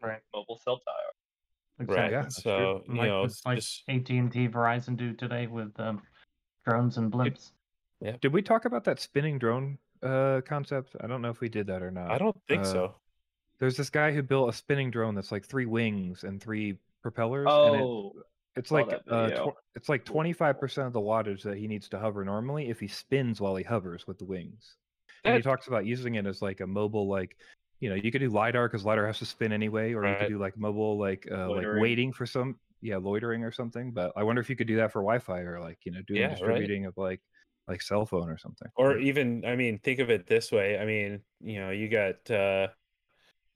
Speaker 2: Right.
Speaker 3: Mobile cell tower.
Speaker 1: Right.
Speaker 5: Yeah,
Speaker 1: so
Speaker 2: true.
Speaker 1: you
Speaker 2: like,
Speaker 1: know,
Speaker 2: like
Speaker 1: just
Speaker 2: AT and T, Verizon do today with um, drones and blimps. Yeah.
Speaker 5: Did we talk about that spinning drone uh, concept? I don't know if we did that or not.
Speaker 1: I don't think
Speaker 5: uh,
Speaker 1: so.
Speaker 5: There's this guy who built a spinning drone that's like three wings and three propellers. and it-
Speaker 3: Oh,
Speaker 5: It's like uh, tw- it's like twenty five percent of the wattage that he needs to hover normally if he spins while he hovers with the wings. And he talks about using it as like a mobile like you know you could do lidar because lidar has to spin anyway, or you could do like mobile like uh, like waiting for some yeah loitering or something. But I wonder if you could do that for Wi-Fi or like you know doing
Speaker 1: Yeah, right.
Speaker 5: distributing of like like cell phone or something.
Speaker 1: or
Speaker 5: right?
Speaker 1: even i mean think of it this way i mean you know you got uh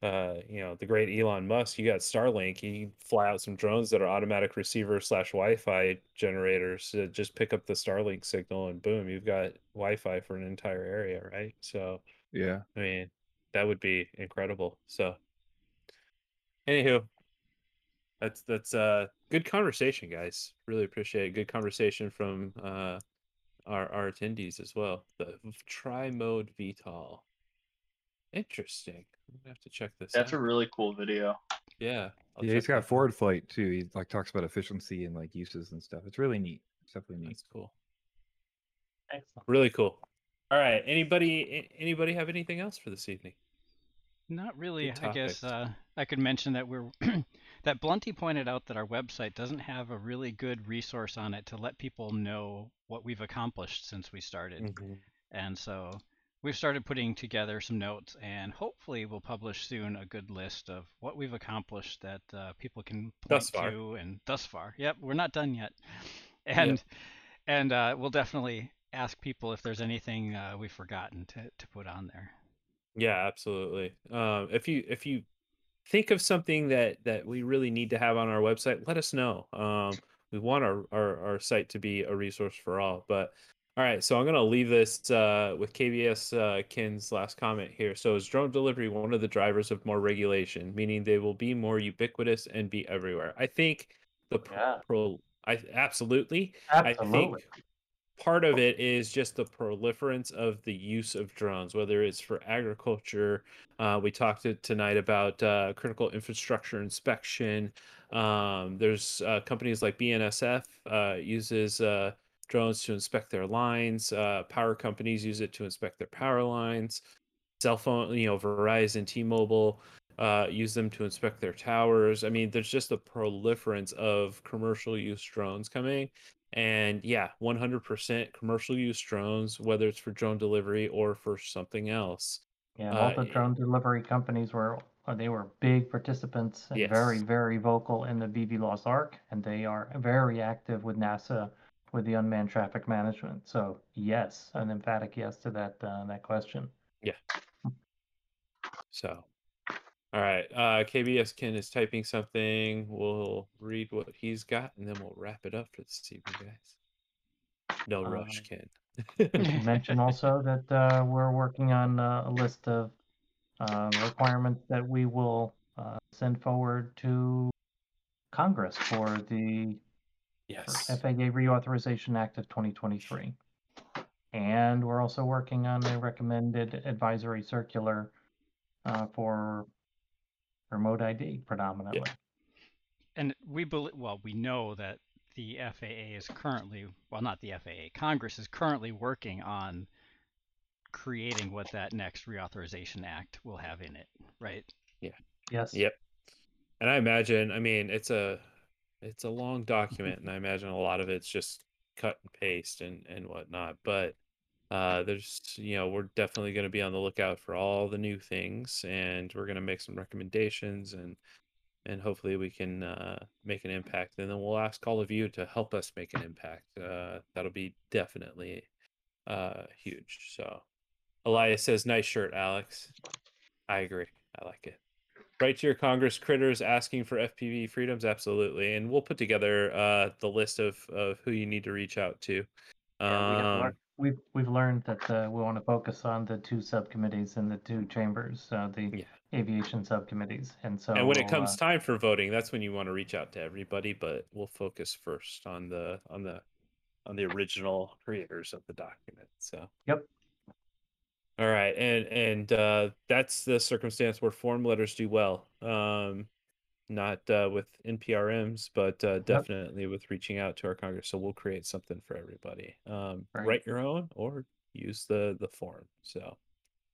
Speaker 1: uh you know the great elon musk you got starlink you fly out some drones that are automatic receiver slash wi-fi generators to just pick up the starlink signal and boom you've got wi-fi for an entire area right so
Speaker 5: yeah.
Speaker 1: i mean that would be incredible so anywho that's that's uh good conversation guys really appreciate it. good conversation from uh our, our attendees as well. The tri mode VTOL. Interesting. I'm gonna have to check this
Speaker 3: that's a really cool video.
Speaker 1: yeah. I'll
Speaker 5: yeah, he's
Speaker 1: check
Speaker 5: got
Speaker 1: that
Speaker 5: forward flight too. He like talks about efficiency and like uses and stuff. It's really neat. It's definitely neat.
Speaker 1: That's cool.
Speaker 2: Excellent.
Speaker 1: Really cool. All right. Anybody a- anybody have anything else for this evening?
Speaker 4: Not really.
Speaker 1: Good
Speaker 4: I guess uh, I could mention that we're that Blunty pointed out that our website doesn't have a really good resource on it to let people know what we've accomplished since we started.
Speaker 1: Mm-hmm.
Speaker 4: And so we've started putting together some notes, and hopefully we'll publish soon a good list of what we've accomplished that uh, people can point to. And thus far, yep, we're not done yet. And and uh, we'll definitely ask people if there's anything uh, we've forgotten to, to put on there.
Speaker 1: Yeah, absolutely. Um, if you if you think of something that that we really need to have on our website, let us know. Um, we want our, our our site to be a resource for all. But all right, so I'm gonna leave this uh, with KBS uh, Ken's last comment here. So is drone delivery one of the drivers of more regulation, meaning they will be more ubiquitous and be everywhere? I think the pro,
Speaker 2: Yeah.
Speaker 1: pro I absolutely.
Speaker 2: absolutely.
Speaker 1: I think part of it is just the proliferance of the use of drones, whether it's for agriculture. Uh, we talked to, tonight about uh, critical infrastructure inspection. Um, there's uh, companies like BNSF uh, uses uh, drones to inspect their lines. Uh, power companies use it to inspect their power lines. Cell phone, you know, Verizon, T-Mobile uh, use them to inspect their towers. I mean, there's just a proliferance of commercial use drones coming. And yeah, 100% commercial use drones, whether it's for drone delivery or for something else.
Speaker 2: Yeah, all
Speaker 1: Uh,
Speaker 2: the drone delivery companies were uh, they were big participants and very
Speaker 1: Yes.
Speaker 2: very vocal in the BVLOS ARC, and they are very active with NASA with the unmanned traffic management. So yes, an emphatic yes to that uh, that question. Yeah.
Speaker 1: So, all right. Uh, KBS Ken is typing something. We'll read what he's got, and then we'll wrap it up for this evening, guys. No rush, Ken.
Speaker 2: mention also that uh, we're working on uh, a list of uh, requirements that we will uh, send forward to Congress for the
Speaker 1: yes.
Speaker 2: FAA Reauthorization Act of 2023. And we're also working on a recommended advisory circular uh, for remote ID predominantly.
Speaker 4: And we believe, well, we know that the FAA is currently, well, not the FAA, Congress is currently working on creating what that next reauthorization act will have in it, right? Yeah.
Speaker 2: Yes.
Speaker 1: Yep. And I imagine, I mean, it's a it's a long document, and I imagine a lot of it's just cut and paste and and whatnot. But uh, there's, you know, we're definitely going to be on the lookout for all the new things, and we're going to make some recommendations, and and hopefully we can uh, make an impact. And then we'll ask all of you to help us make an impact. Uh, that'll be definitely uh, huge. So, Elias says, "Nice shirt, Alex." I agree. I like it. Write to your Congress critters asking for FPV freedoms, absolutely, and we'll put together uh, the list of, of who you need to reach out to.
Speaker 2: Yeah, we have
Speaker 1: Um,
Speaker 2: we've we've learned that uh, we want to focus on the two subcommittees and the two chambers, uh, the
Speaker 1: Yeah.
Speaker 2: aviation subcommittees, and so
Speaker 1: and when it comes
Speaker 2: uh,
Speaker 1: time for voting, that's when you want to reach out to everybody. But we'll focus first on the on the on the original creators of the document. So
Speaker 2: Yep.
Speaker 1: All right, and and uh, that's the circumstance where form letters do well. Um, not uh, with NPRMs, but uh, definitely with reaching out to our Congress. So we'll create something for everybody. Um,
Speaker 2: Right.
Speaker 1: Write your own or use the the form. So.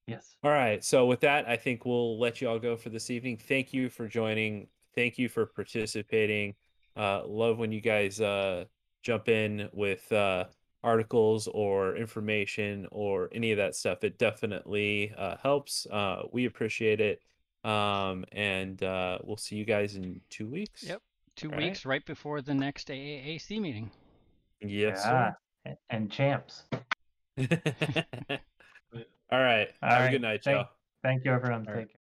Speaker 2: yes,
Speaker 1: All right. So with that, I think we'll let you all go for this evening. Thank you for joining. Thank you for participating. Uh, love when you guys uh, jump in with uh, articles or information or any of that stuff. It definitely uh, helps. Uh, we appreciate it. Um, and uh, we'll see you guys in two weeks.
Speaker 4: Yep. Two
Speaker 1: All right.
Speaker 4: weeks right before the next AAAC meeting.
Speaker 1: Yes,
Speaker 2: yeah, a- and champs.
Speaker 1: all right.
Speaker 2: All
Speaker 1: Have a good night,
Speaker 2: Thank-
Speaker 1: y'all.
Speaker 2: Thank you, everyone.
Speaker 3: All right.
Speaker 2: Take care.